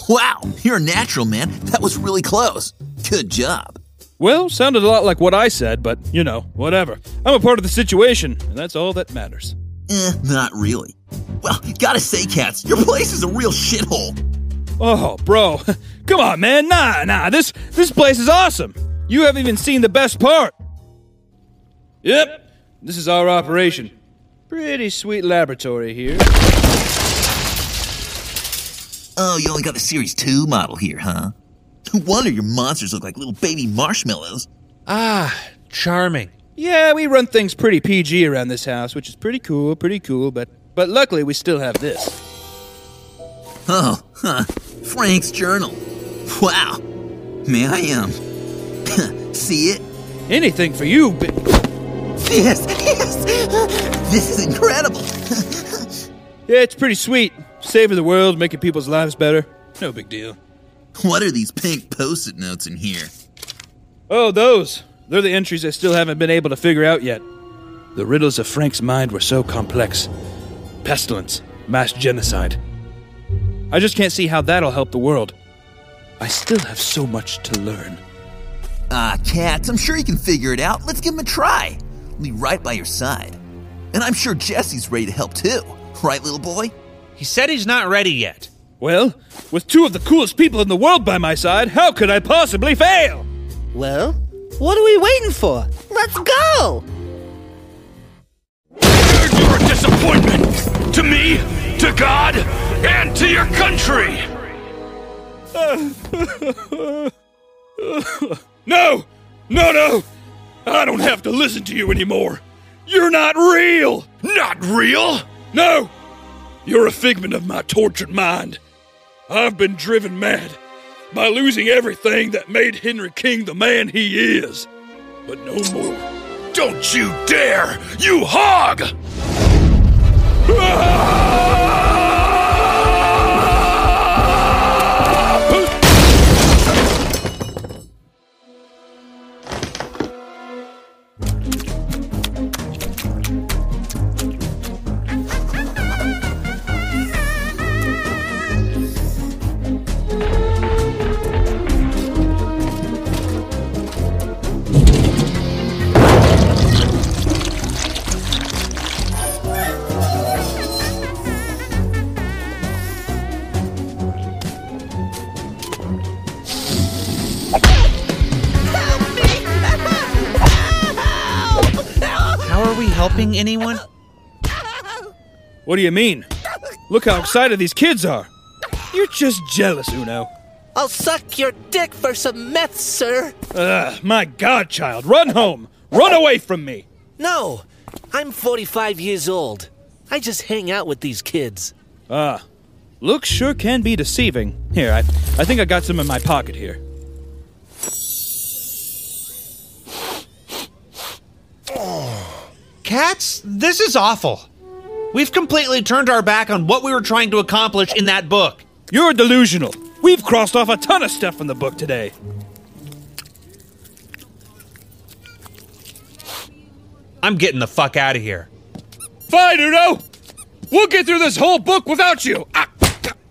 Wow, you're a natural, man. That was really close. Good job. Well, sounded a lot like what I said, but you know, whatever. I'm a part of the situation, and that's all that matters. Eh, not really. Well, gotta say, Katz, your place is a real shithole. Oh, bro. Come on, man. Nah, nah. This this place is awesome. You haven't even seen the best part. Yep. This is our operation. Pretty sweet laboratory here. Oh, you only got the Series 2 model here, huh? No wonder your monsters look like little baby marshmallows. Ah, charming. Yeah, we run things pretty PG around this house, which is pretty cool, pretty cool, but but luckily we still have this. Oh, huh. Frank's journal. Wow. May I, um, [LAUGHS] see it? Anything for you, but. Yes, yes! This is incredible! [LAUGHS] yeah, it's pretty sweet. Saving the world, making people's lives better. No big deal. What are these pink post it notes in here? Oh, those. They're the entries I still haven't been able to figure out yet. The riddles of Frank's mind were so complex pestilence, mass genocide. I just can't see how that'll help the world. I still have so much to learn. Ah, Katz, I'm sure you can figure it out. Let's give him a try. I'll be right by your side. And I'm sure Jesse's ready to help too. Right, little boy? He said he's not ready yet. Well, with two of the coolest people in the world by my side, how could I possibly fail? Well, what are we waiting for? Let's go! You're a disappointment! To me, to God, and to your country! [LAUGHS] no! No, no! I don't have to listen to you anymore! You're not real! Not real? No! You're a figment of my tortured mind. I've been driven mad by losing everything that made Henry King the man he is. But no more. Don't you dare, you hog! Are [LAUGHS] helping anyone? What do you mean? Look how excited these kids are. You're just jealous, Uno. I'll suck your dick for some meth, sir. Ugh, my god, child, run home! Run away from me! No, I'm 45 years old. I just hang out with these kids. Ah, looks sure can be deceiving. Here, I, I think I got some in my pocket here. Katz, this is awful. We've completely turned our back on what we were trying to accomplish in that book. You're delusional. We've crossed off a ton of stuff from the book today. I'm getting the fuck out of here. Fine, Uno! We'll get through this whole book without you! Ah,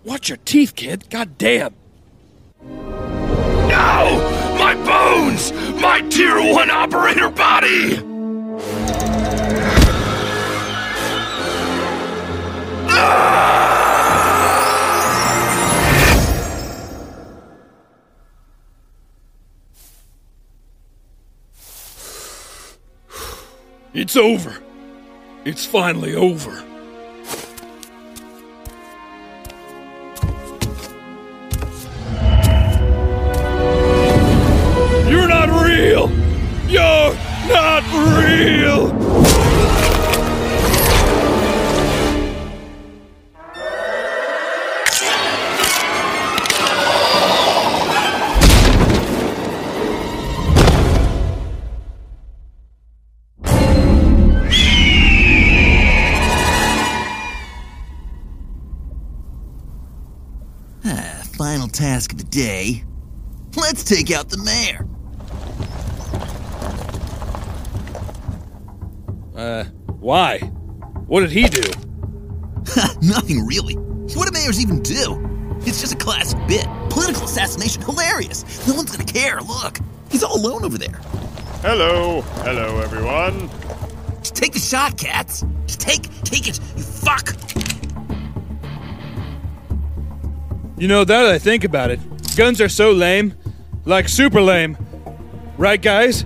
watch your teeth, kid. God damn. No! My bones! My tier one operator body! It's over. It's finally over. You're not real! You're not real! Task of the day. Let's take out the mayor. Uh, why? What did he do? [LAUGHS] Nothing really. What do mayors even do? It's just a classic bit. Political assassination, hilarious. No one's gonna care. Look, he's all alone over there. Hello, hello, everyone. Just take the shot, Katz. Just take, take it. You fuck. You know, now that I think about it, guns are so lame. Like super lame. Right, guys?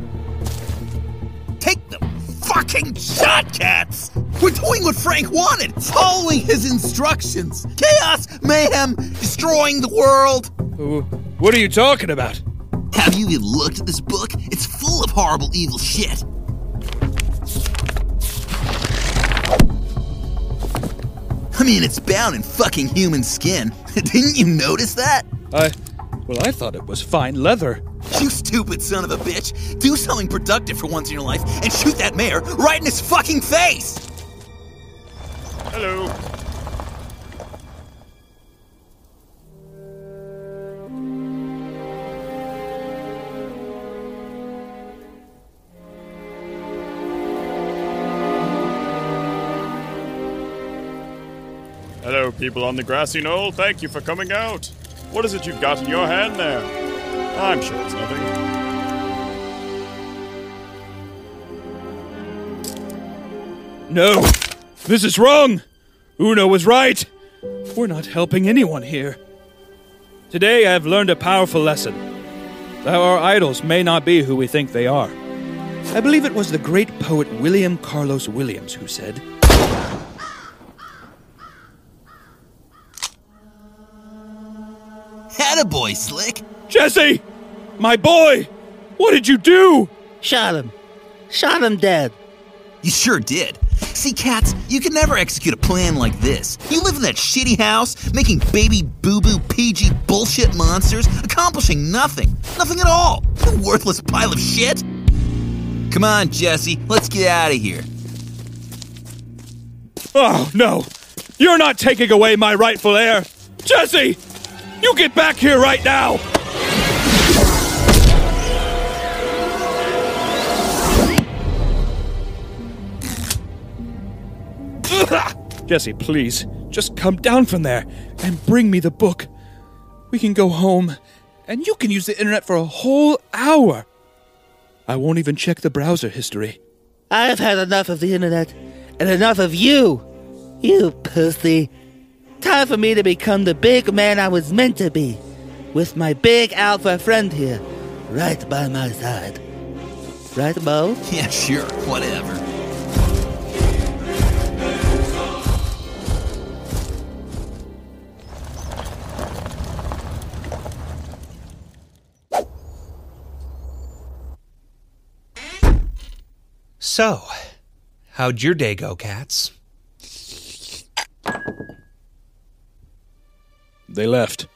Take the fucking shot, Katz. We're doing what Frank wanted, following his instructions. Chaos, mayhem, destroying the world. What are you talking about? Have you even looked at this book? It's full of horrible, evil shit. I mean, it's bound in fucking human skin. [LAUGHS] Didn't you notice that? I. Well, I thought it was fine leather. You stupid son of a bitch. Do something productive for once in your life and shoot that mayor right in his fucking face. Hello. People on the grassy knoll. Thank you for coming out. What is it you've got in your hand there? I'm sure it's nothing. No! This is wrong! Uno was right! We're not helping anyone here. Today I have learned a powerful lesson. That our idols may not be who we think they are. I believe it was the great poet William Carlos Williams who said, Attaboy, Slick. Jesse! My boy! What did you do? Shot him. Shot him dead. You sure did. See, Katz, you can never execute a plan like this. You live in that shitty house, making baby boo boo PG bullshit monsters, accomplishing nothing. Nothing at all. You worthless pile of shit. Come on, Jesse, let's get out of here. Oh, no! You're not taking away my rightful heir! Jesse! You get back here right now! [LAUGHS] Jesse, please, just come down from there and bring me the book. We can go home, and you can use the internet for a whole hour. I won't even check the browser history. I have had enough of the internet and enough of you. You pussy time for me to become the big man I was meant to be, with my big alpha friend here, right by my side. Right, Bo? [LAUGHS] Yeah, sure, whatever. So, how'd your day go, Katz? They left.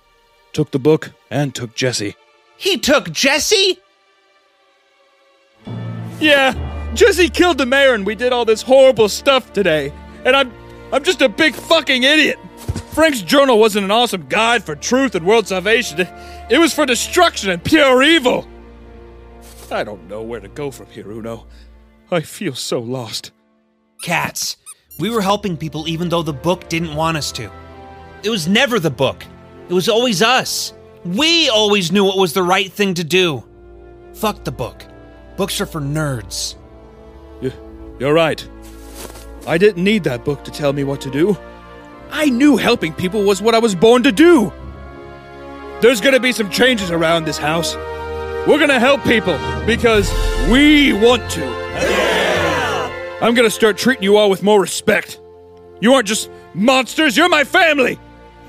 Took the book and took Jesse. He took Jesse? Yeah, Jesse killed the mayor and we did all this horrible stuff today. And I'm I'm just a big fucking idiot. Frank's journal wasn't an awesome guide for truth and world salvation. It was for destruction and pure evil. I don't know where to go from here, Uno. I feel so lost. Katz, we were helping people even though the book didn't want us to. It was never the book, it was always us. We always knew what was the right thing to do. Fuck the book. Books are for nerds. You, you're right. I didn't need that book to tell me what to do. I knew helping people was what I was born to do. There's gonna be some changes around this house. We're gonna help people because we want to. I'm gonna start treating you all with more respect. You aren't just monsters, you're my family!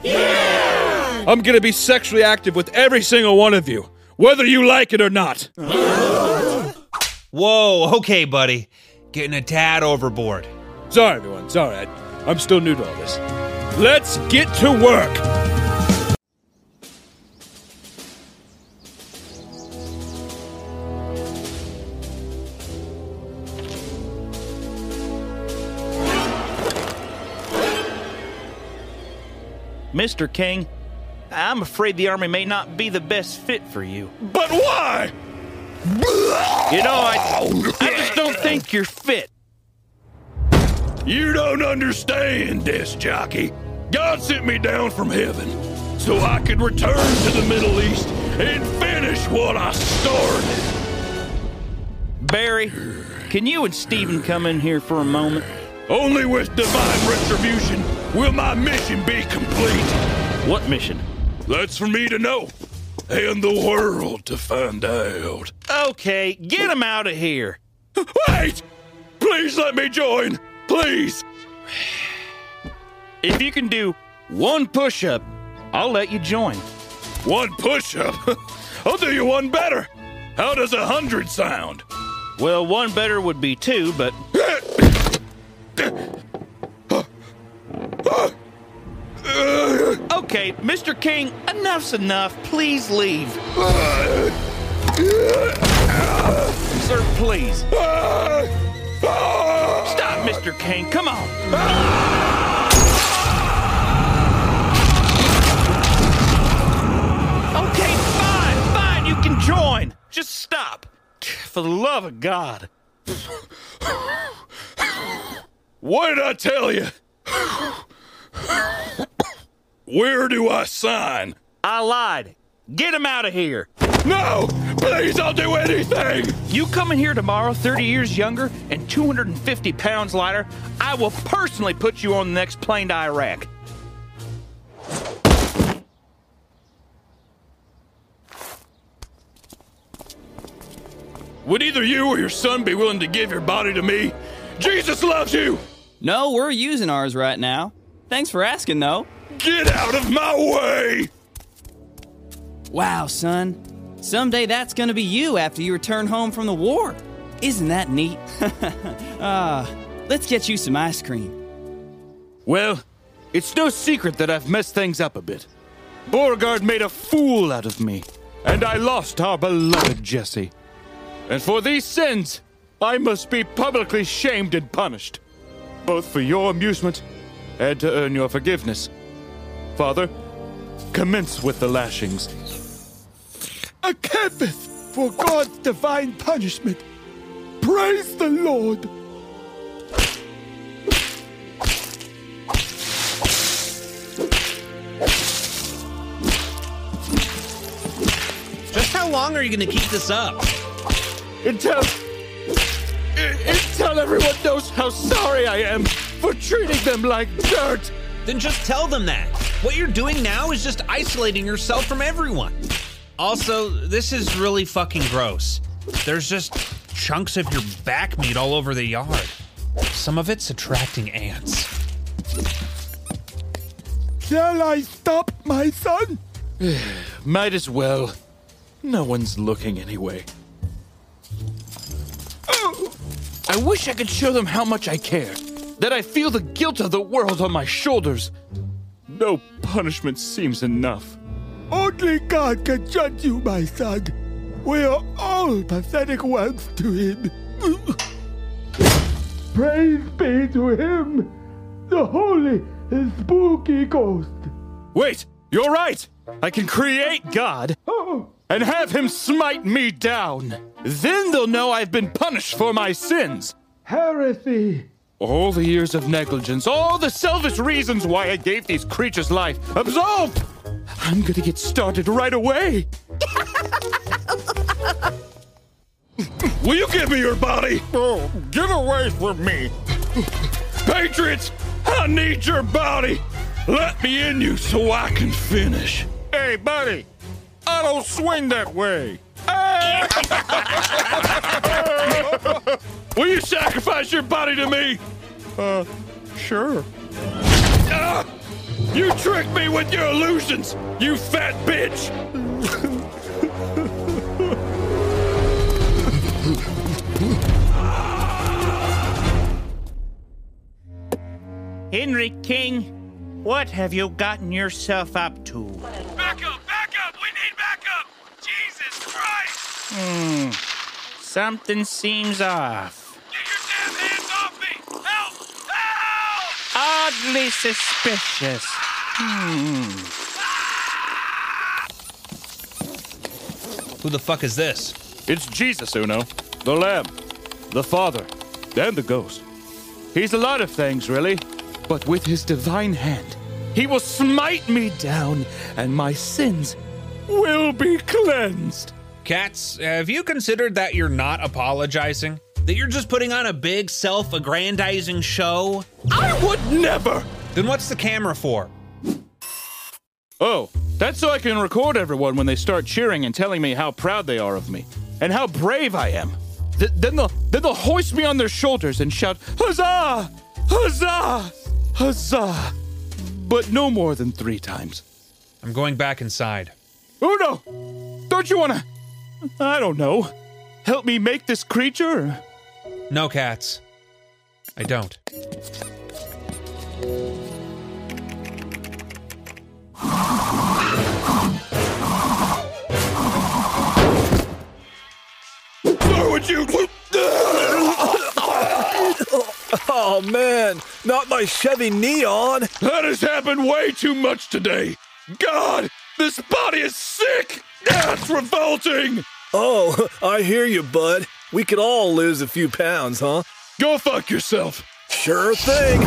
I'm gonna be sexually active with every single one of you, whether you like it or not. Whoa, okay, buddy. Getting a tad overboard. Sorry, everyone, sorry. I, I'm still new to all this. Let's get to work! Mr. King, I'm afraid the army may not be the best fit for you. But why? You know, I, I just don't [LAUGHS] think you're fit. You don't understand this, jockey. God sent me down from heaven so I could return to the Middle East and finish what I started. Barry, can you and Stephen come in here for a moment? Only with divine retribution will my mission be complete. What mission? That's for me to know, and the world to find out. Okay, get him out of here. Wait! Please let me join! Please! If you can do one push up, I'll let you join. One push up? [LAUGHS] I'll do you one better. How does a hundred sound? Well, one better would be two, but. [LAUGHS] Okay, Mr. King, enough's enough. Please leave. Sir, please. Stop, Mr. King. Come on. Okay, fine, fine. You can join. Just stop. For the love of God. What did I tell you? Where do I sign? I lied. Get him out of here. No! Please, I'll do anything! You come in here tomorrow, 30 years younger and 250 pounds lighter, I will personally put you on the next plane to Iraq. Would either you or your son be willing to give your body to me? Jesus loves you! No, we're using ours right now. Thanks for asking, though. Get out of my way! Wow, son. Someday that's gonna be you after you return home from the war. Isn't that neat? [LAUGHS] Ah, let's get you some ice cream. Well, it's no secret that I've messed things up a bit. Beauregard made a fool out of me, and I lost our beloved Jesse. And for these sins, I must be publicly shamed and punished, both for your amusement and to earn your forgiveness. Father, commence with the lashings. A canvas for God's divine punishment. Praise the Lord. Just how long are you going to keep this up? Until. Until everyone knows how sorry I am for treating them like dirt! Then just tell them that. What you're doing now is just isolating yourself from everyone. Also, this is really fucking gross. There's just chunks of your back meat all over the yard. Some of it's attracting ants. Shall I stop, my son? [SIGHS] Might as well. No one's looking anyway. I wish I could show them how much I care. That I feel the guilt of the world on my shoulders. No punishment seems enough. Only God can judge you, my son. We are all pathetic ones to him. [LAUGHS] Praise be to him, the holy and spooky ghost. Wait, you're right. I can create God oh, and have him smite me down. Then they'll know I've been punished for my sins. Heresy. All the years of negligence, all the selfish reasons why I gave these creatures life, absolved! I'm gonna get started right away. Will you give me your body? Oh, get away from me. Patriots, I need your body. Let me in you so I can finish. Hey, buddy, I don't swing that way. Will you sacrifice your body to me? Uh, sure. Ah! You tricked me with your illusions, you fat bitch! Henry King, what have you gotten yourself up to? Back up, back up! We need backup! Jesus Christ! Hmm. Something seems off. Get your damn hands off me! Help! Help! Oddly suspicious. Hmm. Who the fuck is this? It's Jesus, Uno. The Lamb, the Father, and the Ghost. He's a lot of things, really, but with his divine hand, he will smite me down, and my sins will be cleansed. Katz, have you considered that you're not apologizing? That you're just putting on a big self aggrandizing show? I would never! Then what's the camera for? Oh, that's so I can record everyone when they start cheering and telling me how proud they are of me and how brave I am. Th- then they'll then they'll hoist me on their shoulders and shout huzzah, huzzah, huzzah, but no more than three times. I'm going back inside. Uno, don't you wanna? I don't know. Help me make this creature? No, Katz. I don't. Where would you? Oh man, not my Chevy Neon. That has happened way too much today. God, this body is sick. That's revolting. Oh, I hear you, bud. We could all lose a few pounds, huh? Go fuck yourself. Sure thing.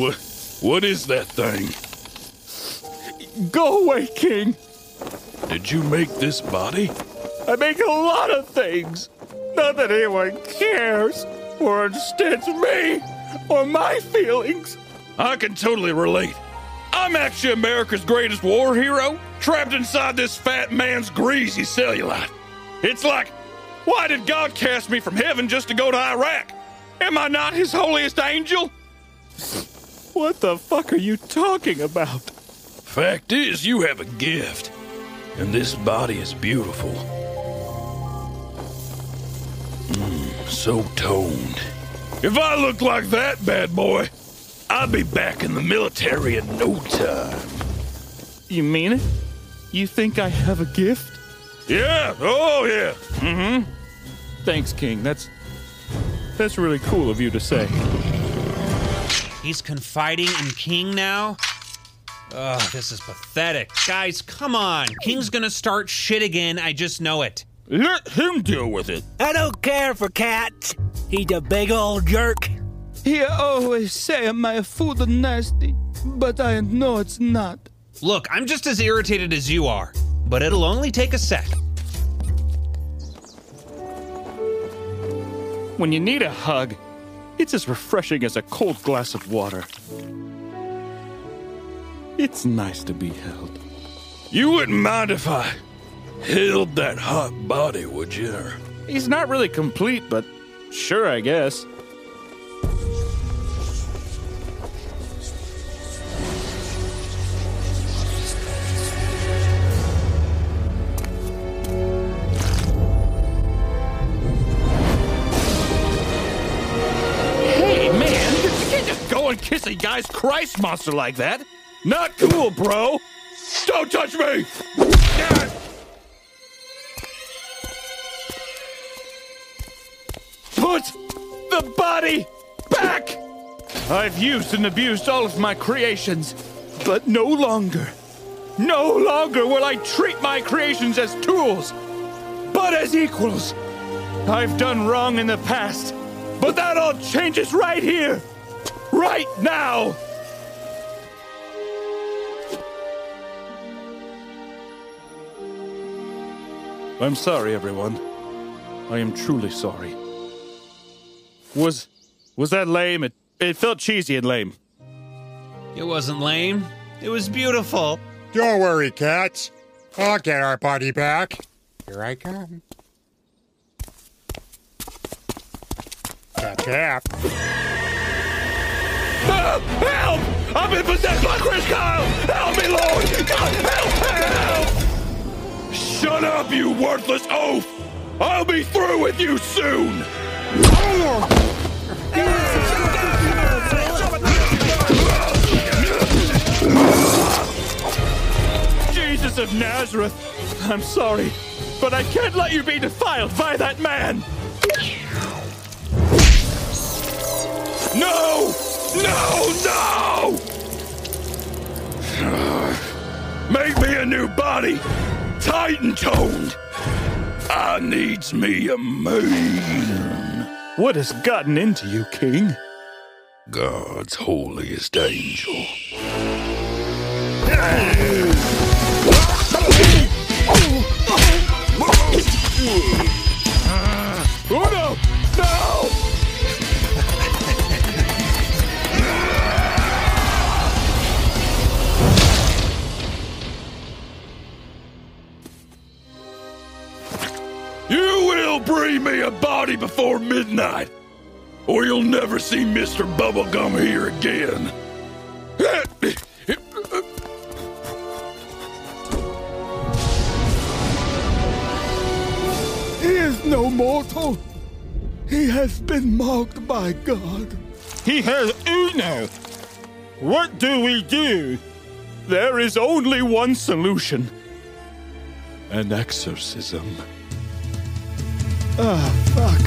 What? What is that thing? Go away, King. Did you make this body? I make a lot of things. Not that anyone cares or understands me or my feelings. I can totally relate. I'm actually America's greatest war hero, trapped inside this fat man's greasy cellulite. It's like, why did God cast me from heaven just to go to Iraq? Am I not his holiest angel? What the fuck are you talking about? Fact is, you have a gift, and this body is beautiful. Mm, so toned. If I looked like that, bad boy, I'd be back in the military in no time. You mean it? You think I have a gift? Yeah, oh yeah. Mm-hmm. Thanks, King. That's that's really cool of you to say. He's confiding in King now? Ugh, this is pathetic. Guys, come on. King's gonna start shit again. I just know it. Let him deal with it. I don't care for Katz. He's a big old jerk. He always say my food is nasty, but I know it's not. Look, I'm just as irritated as you are, but it'll only take a sec. When you need a hug, it's as refreshing as a cold glass of water. It's nice to be held. You wouldn't mind if I Held that hot body, would you? He's not really complete, but sure, I guess. kiss a guy's Christ monster like that. Not cool, bro. Don't touch me. The body back! I've used and abused all of my creations, but no longer, no longer will I treat my creations as tools, but as equals. I've done wrong in the past, but that all changes right here, right now. I'm sorry, everyone. I am truly sorry. Was was that lame? It it felt cheesy and lame. It wasn't lame. It was beautiful. Don't worry, Katz. I'll get our buddy back. Here I come. Tap tap. Ah, help! I've been possessed by Chris Kyle! Help me, Lord! God, help! Help! Shut up, you worthless oaf! I'll be through with you soon! Jesus of Nazareth, I'm sorry, but I can't let you be defiled by that man! No! No! No! Make me a new body! Titan toned! I needs me a man. What has gotten into you, King? God's holiest angel. Oh no! No! You will bring me a body before midnight, or you'll never see Mr. Bubblegum here again. He is no mortal. He has been marked by God. He has Uno. What do we do? There is only one solution an exorcism. Ah, fuck.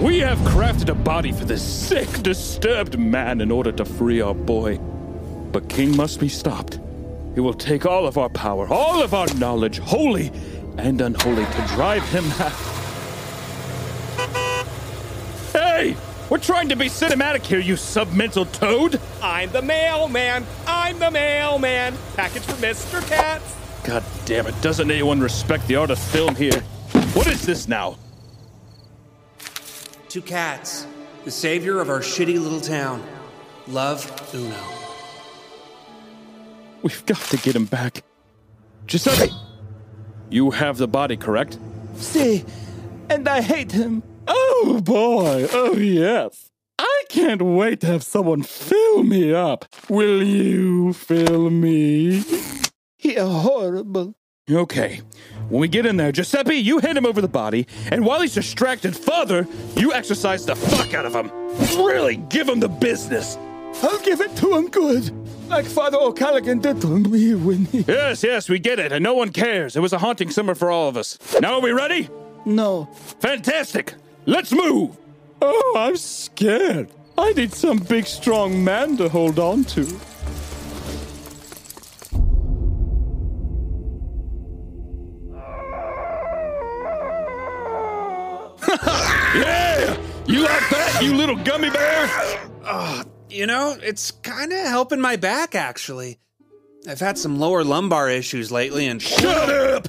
We have crafted a body for this sick, disturbed man in order to free our boy. But King must be stopped. He will take all of our power, all of our knowledge, holy and unholy, to drive him. [LAUGHS] Hey! We're trying to be cinematic here, you submental toad! I'm the mailman. I'm the mailman. Package for Mr. Katz. God damn it, doesn't anyone respect the art of film here? What is this now? Two Katz, the savior of our shitty little town. Love, Uno. We've got to get him back. Giuseppe! You have the body, correct? See, and I hate him. Oh boy, oh yes. I can't wait to have someone fill me up. Will you fill me? He horrible. Okay. When we get in there, Giuseppe, you hand him over the body, and while he's distracted, Father, you exercise the fuck out of him. Really, give him the business. I'll give it to him good, like Father O'Callaghan did to me when he. Yes, yes, we get it, and no one cares. It was a haunting summer for all of us. Now are we ready? No. Fantastic. Let's move. Oh, I'm scared. I need some big, strong man to hold on to. [LAUGHS] yeah! You like that, you little gummy bear? Uh, you know, it's kind of helping my back, actually. I've had some lower lumbar issues lately, and. Shut up!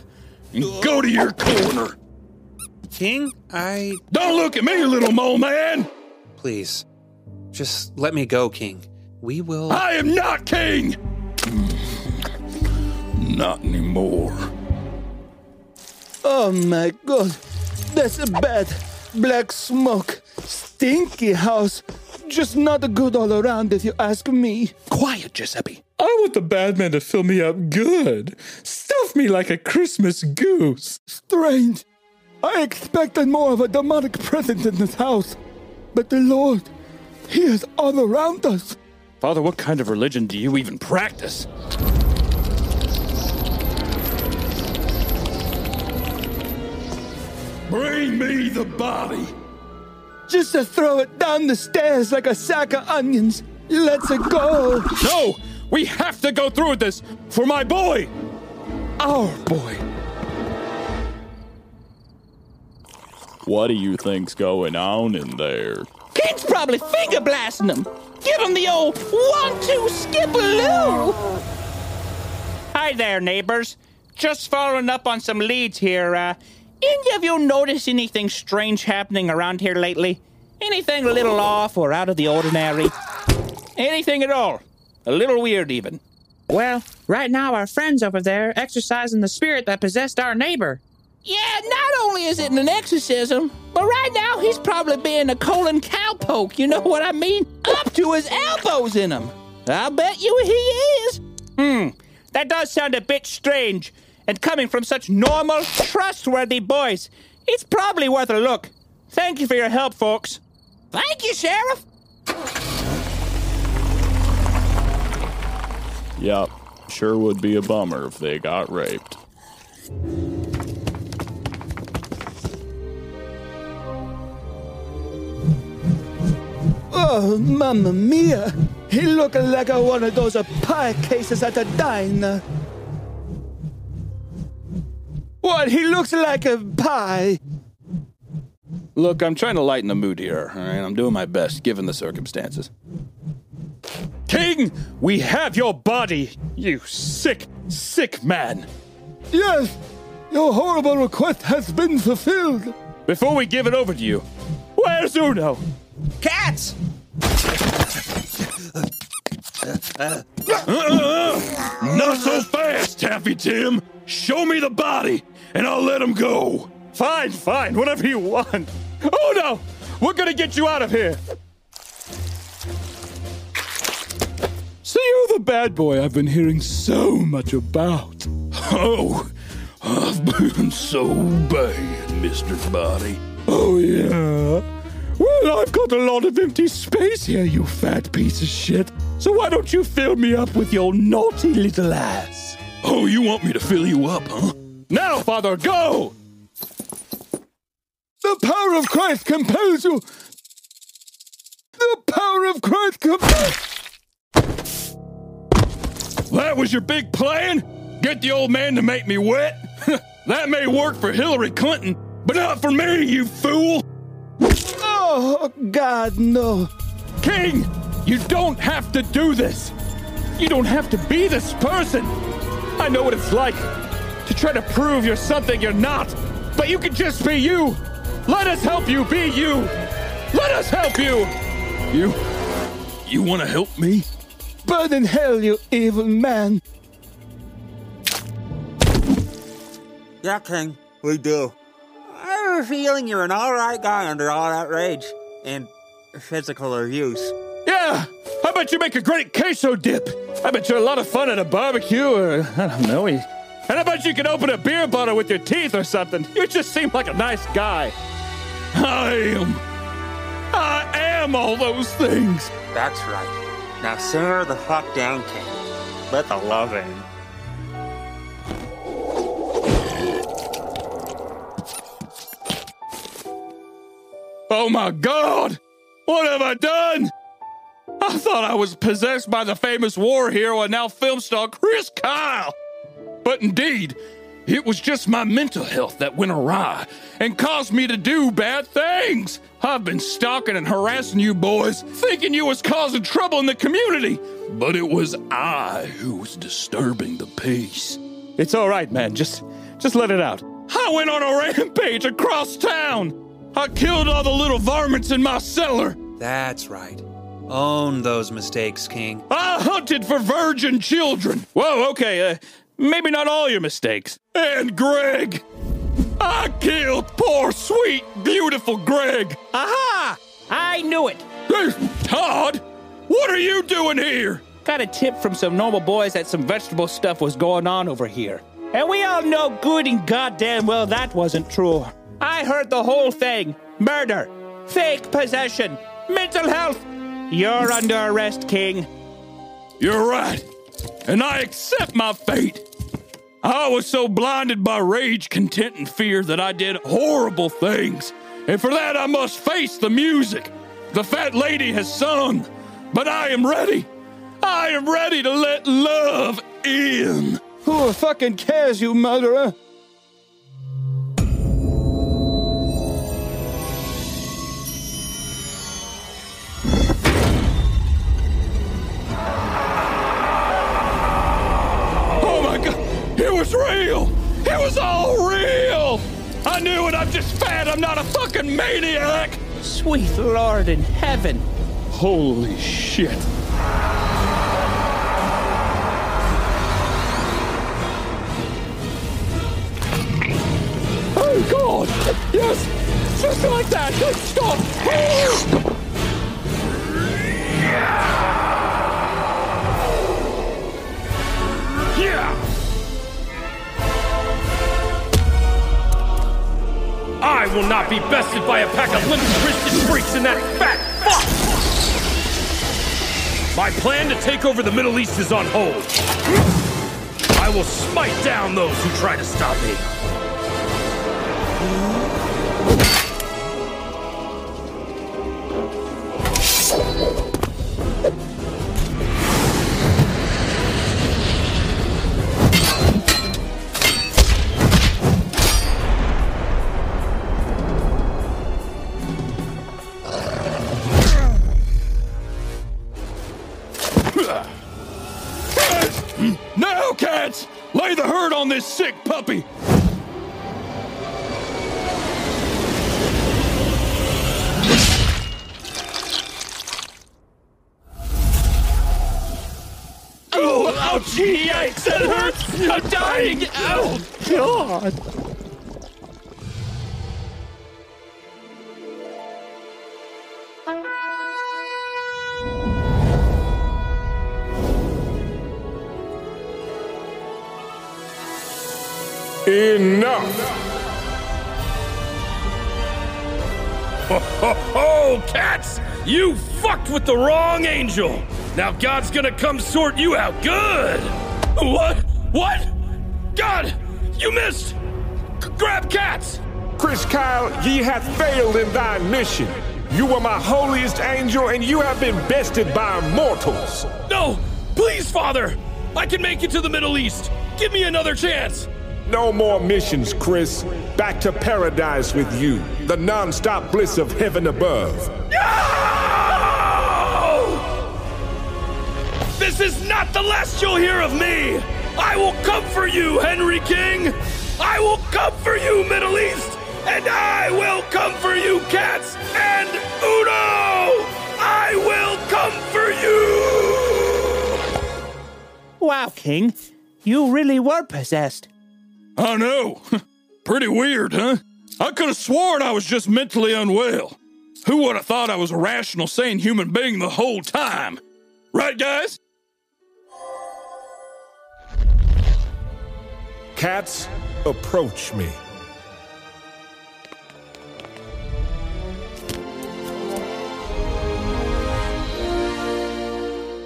And go to your corner. King, I. Don't look at me, little mole man! Please. Just let me go, King. We will. I am not king! Not anymore. Oh my god, that's a bad black smoke, stinky house. Just not a good all around, if you ask me. Quiet, Giuseppe. I want the bad man to fill me up good. Stuff me like a Christmas goose. Strange. I expected more of a demonic presence in this house. But the Lord, He is all around us. Father, what kind of religion do you even practice? Bring me the body. Just to throw it down the stairs like a sack of onions. Let's it go. No! We have to go through with this for my boy! Our boy. What do you think's going on in there? King's probably finger blasting them. Give him the old one, two, skip a loo. Hi there, neighbors. Just following up on some leads here. Uh, any of you notice anything strange happening around here lately? Anything a little off or out of the ordinary? Anything at all? A little weird, even. Well, right now our friend's over there exercising the spirit that possessed our neighbor. Yeah, not only is it an exorcism, but right now he's probably being a colon cowpoke, you know what I mean? Up to his elbows in him. I'll bet you he is. Hmm, that does sound a bit strange. And coming from such normal, trustworthy boys, it's probably worth a look. Thank you for your help, folks. Thank you, Sheriff. Yep, sure would be a bummer if they got raped. Oh, mamma mia. He looking like one of those pie cases at the diner. What? He looks like a pie. Look, I'm trying to lighten the mood here, all right? I'm doing my best, given the circumstances. King, we have your body, you sick, sick man. Yes, your horrible request has been fulfilled. Before we give it over to you, where's Uno? Katz! Uh-uh. Not so fast, Taffy Tim. Show me the body, and I'll let him go. Fine, fine, whatever you want. Oh no! We're gonna get you out of here! So you're the bad boy I've been hearing so much about. Oh, I've been so bad, Mr. Body. Oh, yeah? Well, I've got a lot of empty space here, you fat piece of shit. So why don't you fill me up with your naughty little ass? Oh, you want me to fill you up, huh? Now, Father, go! The power of Christ compels you. The power of Christ compels. That was your big plan? Get the old man to make me wet? [LAUGHS] that may work for Hillary Clinton, but not for me, you fool! Oh, God, no. King, you don't have to do this. You don't have to be this person. I know what it's like to try to prove you're something you're not, but you can just be you. Let us help you be you. Let us help you. You. You want to help me? Burn in hell, you evil man. Yeah, King, we do. I have a feeling you're an alright guy under all that rage and physical abuse. Yeah, I bet you make a great queso dip. I bet you're a lot of fun at a barbecue or, I don't know, and I bet you can open a beer bottle with your teeth or something. You just seem like a nice guy. I am. I am all those things. That's right. Now simmer the fuck down, King. Let the love in. Oh my god! What have I done? I thought I was possessed by the famous war hero and now film star Chris Kyle. But indeed, it was just my mental health that went awry and caused me to do bad things. I've been stalking and harassing you boys, thinking you was causing trouble in the community. But it was I who was disturbing the peace. It's all right, man. Just just let it out. I went on a rampage across town. I killed all the little varmints in my cellar. That's right. Own those mistakes, King. I hunted for virgin children. Whoa, okay, uh, maybe not all your mistakes. And Greg! I killed poor, sweet, beautiful Greg! Aha! I knew it! Hey, Todd! What are you doing here? Got a tip from some normal boys that some vegetable stuff was going on over here. And we all know good and goddamn well that wasn't true. I heard the whole thing murder, fake possession, mental health. You're under arrest, King. You're right. And I accept my fate. I was so blinded by rage, content, and fear that I did horrible things. And for that, I must face the music. The fat lady has sung, but I am ready. I am ready to let love in. Who fucking cares, you murderer? Real! It was all real! I knew it, I'm just fat, I'm not a fucking maniac! Sweet Lord in heaven. Holy shit. Oh god! Yes! Just like that! Stop! I will not be bested by a pack of limp-wristed freaks in that fat fuck! My plan to take over the Middle East is on hold. I will smite down those who try to stop me. You fucked with the wrong angel! Now God's gonna come sort you out good! What? What? God! You missed! Grab Katz! Chris Kyle, ye hath failed in thy mission. You were my holiest angel, and you have been bested by mortals. No! Please, Father! I can make it to the Middle East! Give me another chance! No more missions, Chris. Back to paradise with you, the non-stop bliss of heaven above. This is not the last you'll hear of me! I will come for you, Henry King! I will come for you, Middle East! And I will come for you, Katz! And Uno! I will come for you! Wow, King. You really were possessed. I know. [LAUGHS] Pretty weird, huh? I could have sworn I was just mentally unwell. Who would have thought I was a rational, sane human being the whole time? Right, guys? Katz, approach me.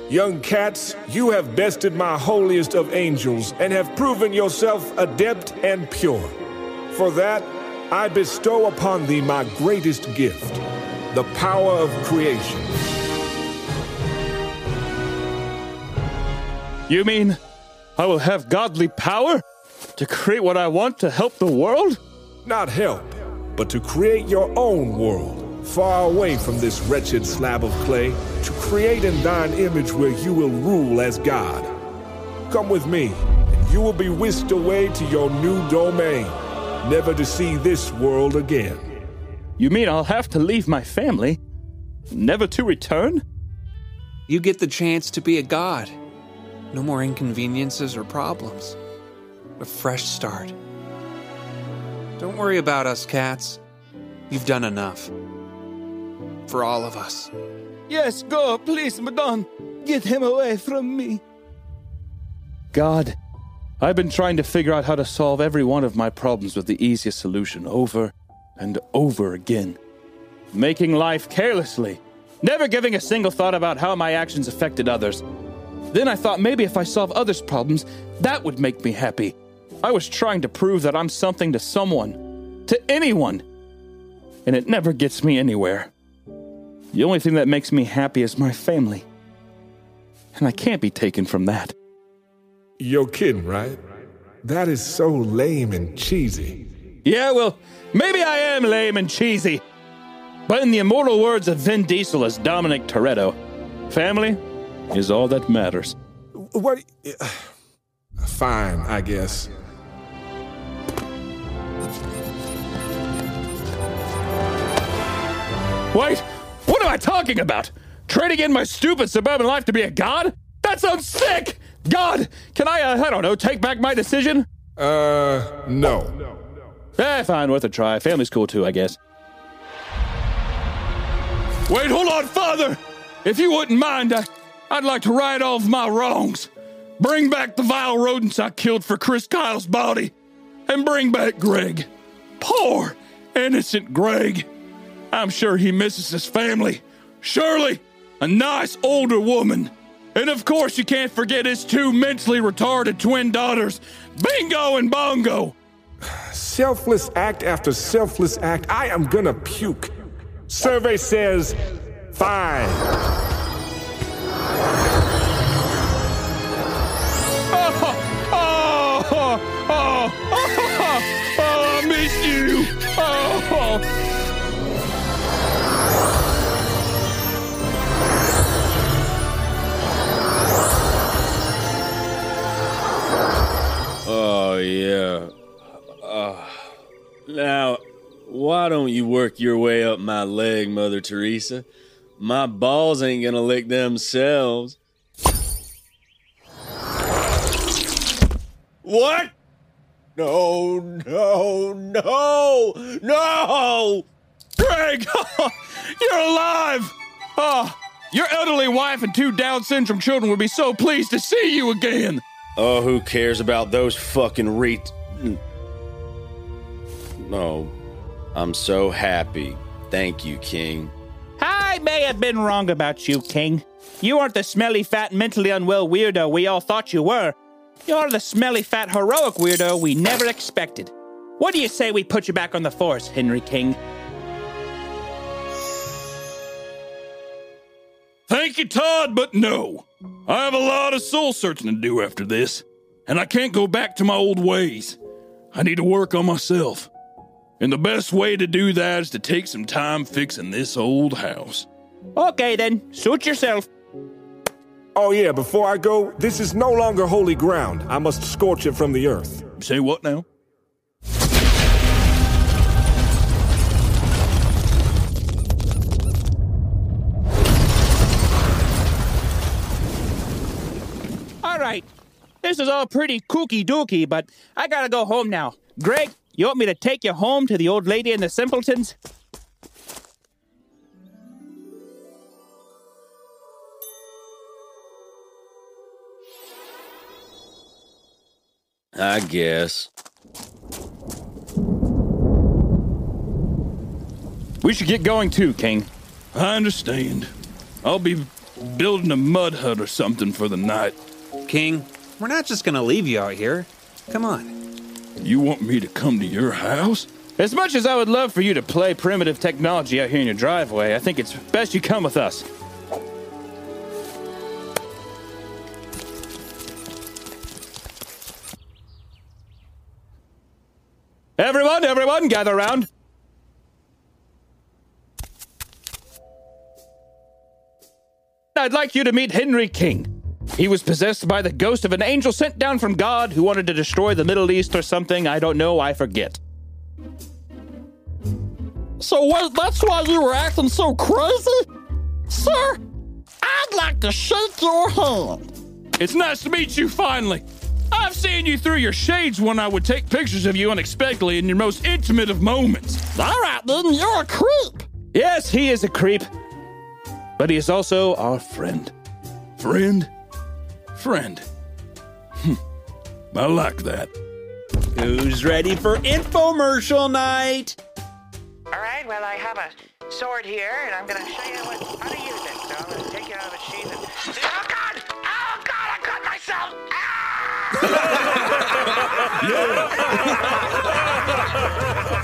Young Katz, you have bested my holiest of angels and have proven yourself adept and pure. For that, I bestow upon thee my greatest gift, the power of creation. You mean I will have godly power to create what I want to help the world? Not help, but to create your own world, far away from this wretched slab of clay, to create in thine image where you will rule as God. Come with me, and you will be whisked away to your new domain, never to see this world again. You mean I'll have to leave my family? Never to return? You get the chance to be a god. No more inconveniences or problems. A fresh start. Don't worry about us, Katz. You've done enough. For all of us. Yes, go, please, madame. Get him away from me. God, I've been trying to figure out how to solve every one of my problems with the easiest solution over and over again. Making life carelessly, never giving a single thought about how my actions affected others. Then I thought maybe if I solve others' problems, that would make me happy. I was trying to prove that I'm something to someone, to anyone, and it never gets me anywhere. The only thing that makes me happy is my family. And I can't be taken from that. You're kidding, right? That is so lame and cheesy. Yeah, well, maybe I am lame and cheesy. But in the immortal words of Vin Diesel as Dominic Toretto, family is all that matters. What? [SIGHS] Fine, I guess. Wait, what am I talking about? Trading in my stupid suburban life to be a god? That sounds sick! God, can I, uh, I don't know, take back my decision? Uh, no. Eh, fine, worth a try. Family's cool too, I guess. Wait, hold on, Father! If you wouldn't mind, I, I'd like to right all of my wrongs. Bring back the vile rodents I killed for Chris Kyle's body. And bring back Greg. Poor, innocent Greg. I'm sure he misses his family. Shirley, a nice older woman. And of course, you can't forget his two mentally retarded twin daughters, Bingo and Bongo. [SIGHS] Selfless act after selfless act. I am gonna puke. Survey says fine. Oh, yeah. Uh, now, why don't you work your way up my leg, Mother Teresa? My balls ain't gonna lick themselves. What? No, no, no, no! Greg! [LAUGHS] You're alive! Oh, your elderly wife and two Down syndrome children would be so pleased to see you again. Oh, who cares about those fucking re. No. I'm so happy. Thank you, King. I may have been wrong about you, King. You aren't the smelly, fat, mentally unwell weirdo we all thought you were. You're the smelly, fat, heroic weirdo we never expected. What do you say we put you back on the force, Henry King? Thank you, Todd, but no. I have a lot of soul searching to do after this, and I can't go back to my old ways. I need to work on myself. And the best way to do that is to take some time fixing this old house. Okay, then, suit yourself. Oh, yeah, before I go, this is no longer holy ground. I must scorch it from the earth. Say what now? This is all pretty kooky dooky, but I gotta go home now. Greg, you want me to take you home to the old lady and the simpletons? I guess. We should get going too, King. I understand. I'll be building a mud hut or something for the night. King, we're not just gonna leave you out here. Come on. You want me to come to your house? As much as I would love for you to play primitive technology out here in your driveway, I think it's best you come with us. Everyone, everyone, gather round. I'd like you to meet Henry King. He was possessed by the ghost of an angel sent down from God who wanted to destroy the Middle East or something. I don't know, I forget. So wait, that's why you were acting so crazy? Sir, I'd like to shake your hand. It's nice to meet you finally. I've seen you through your shades when I would take pictures of you unexpectedly in your most intimate of moments. All right, then, you're a creep. Yes, he is a creep. But he is also our friend. Friend? Friend. [LAUGHS] I like that. Who's ready for infomercial night? All right, well, I have a sword here, and I'm going to show you what, how to use it. So I'm going to take it out of the sheath and... Oh, God! Oh, God, I cut myself! Ah! [LAUGHS] [LAUGHS]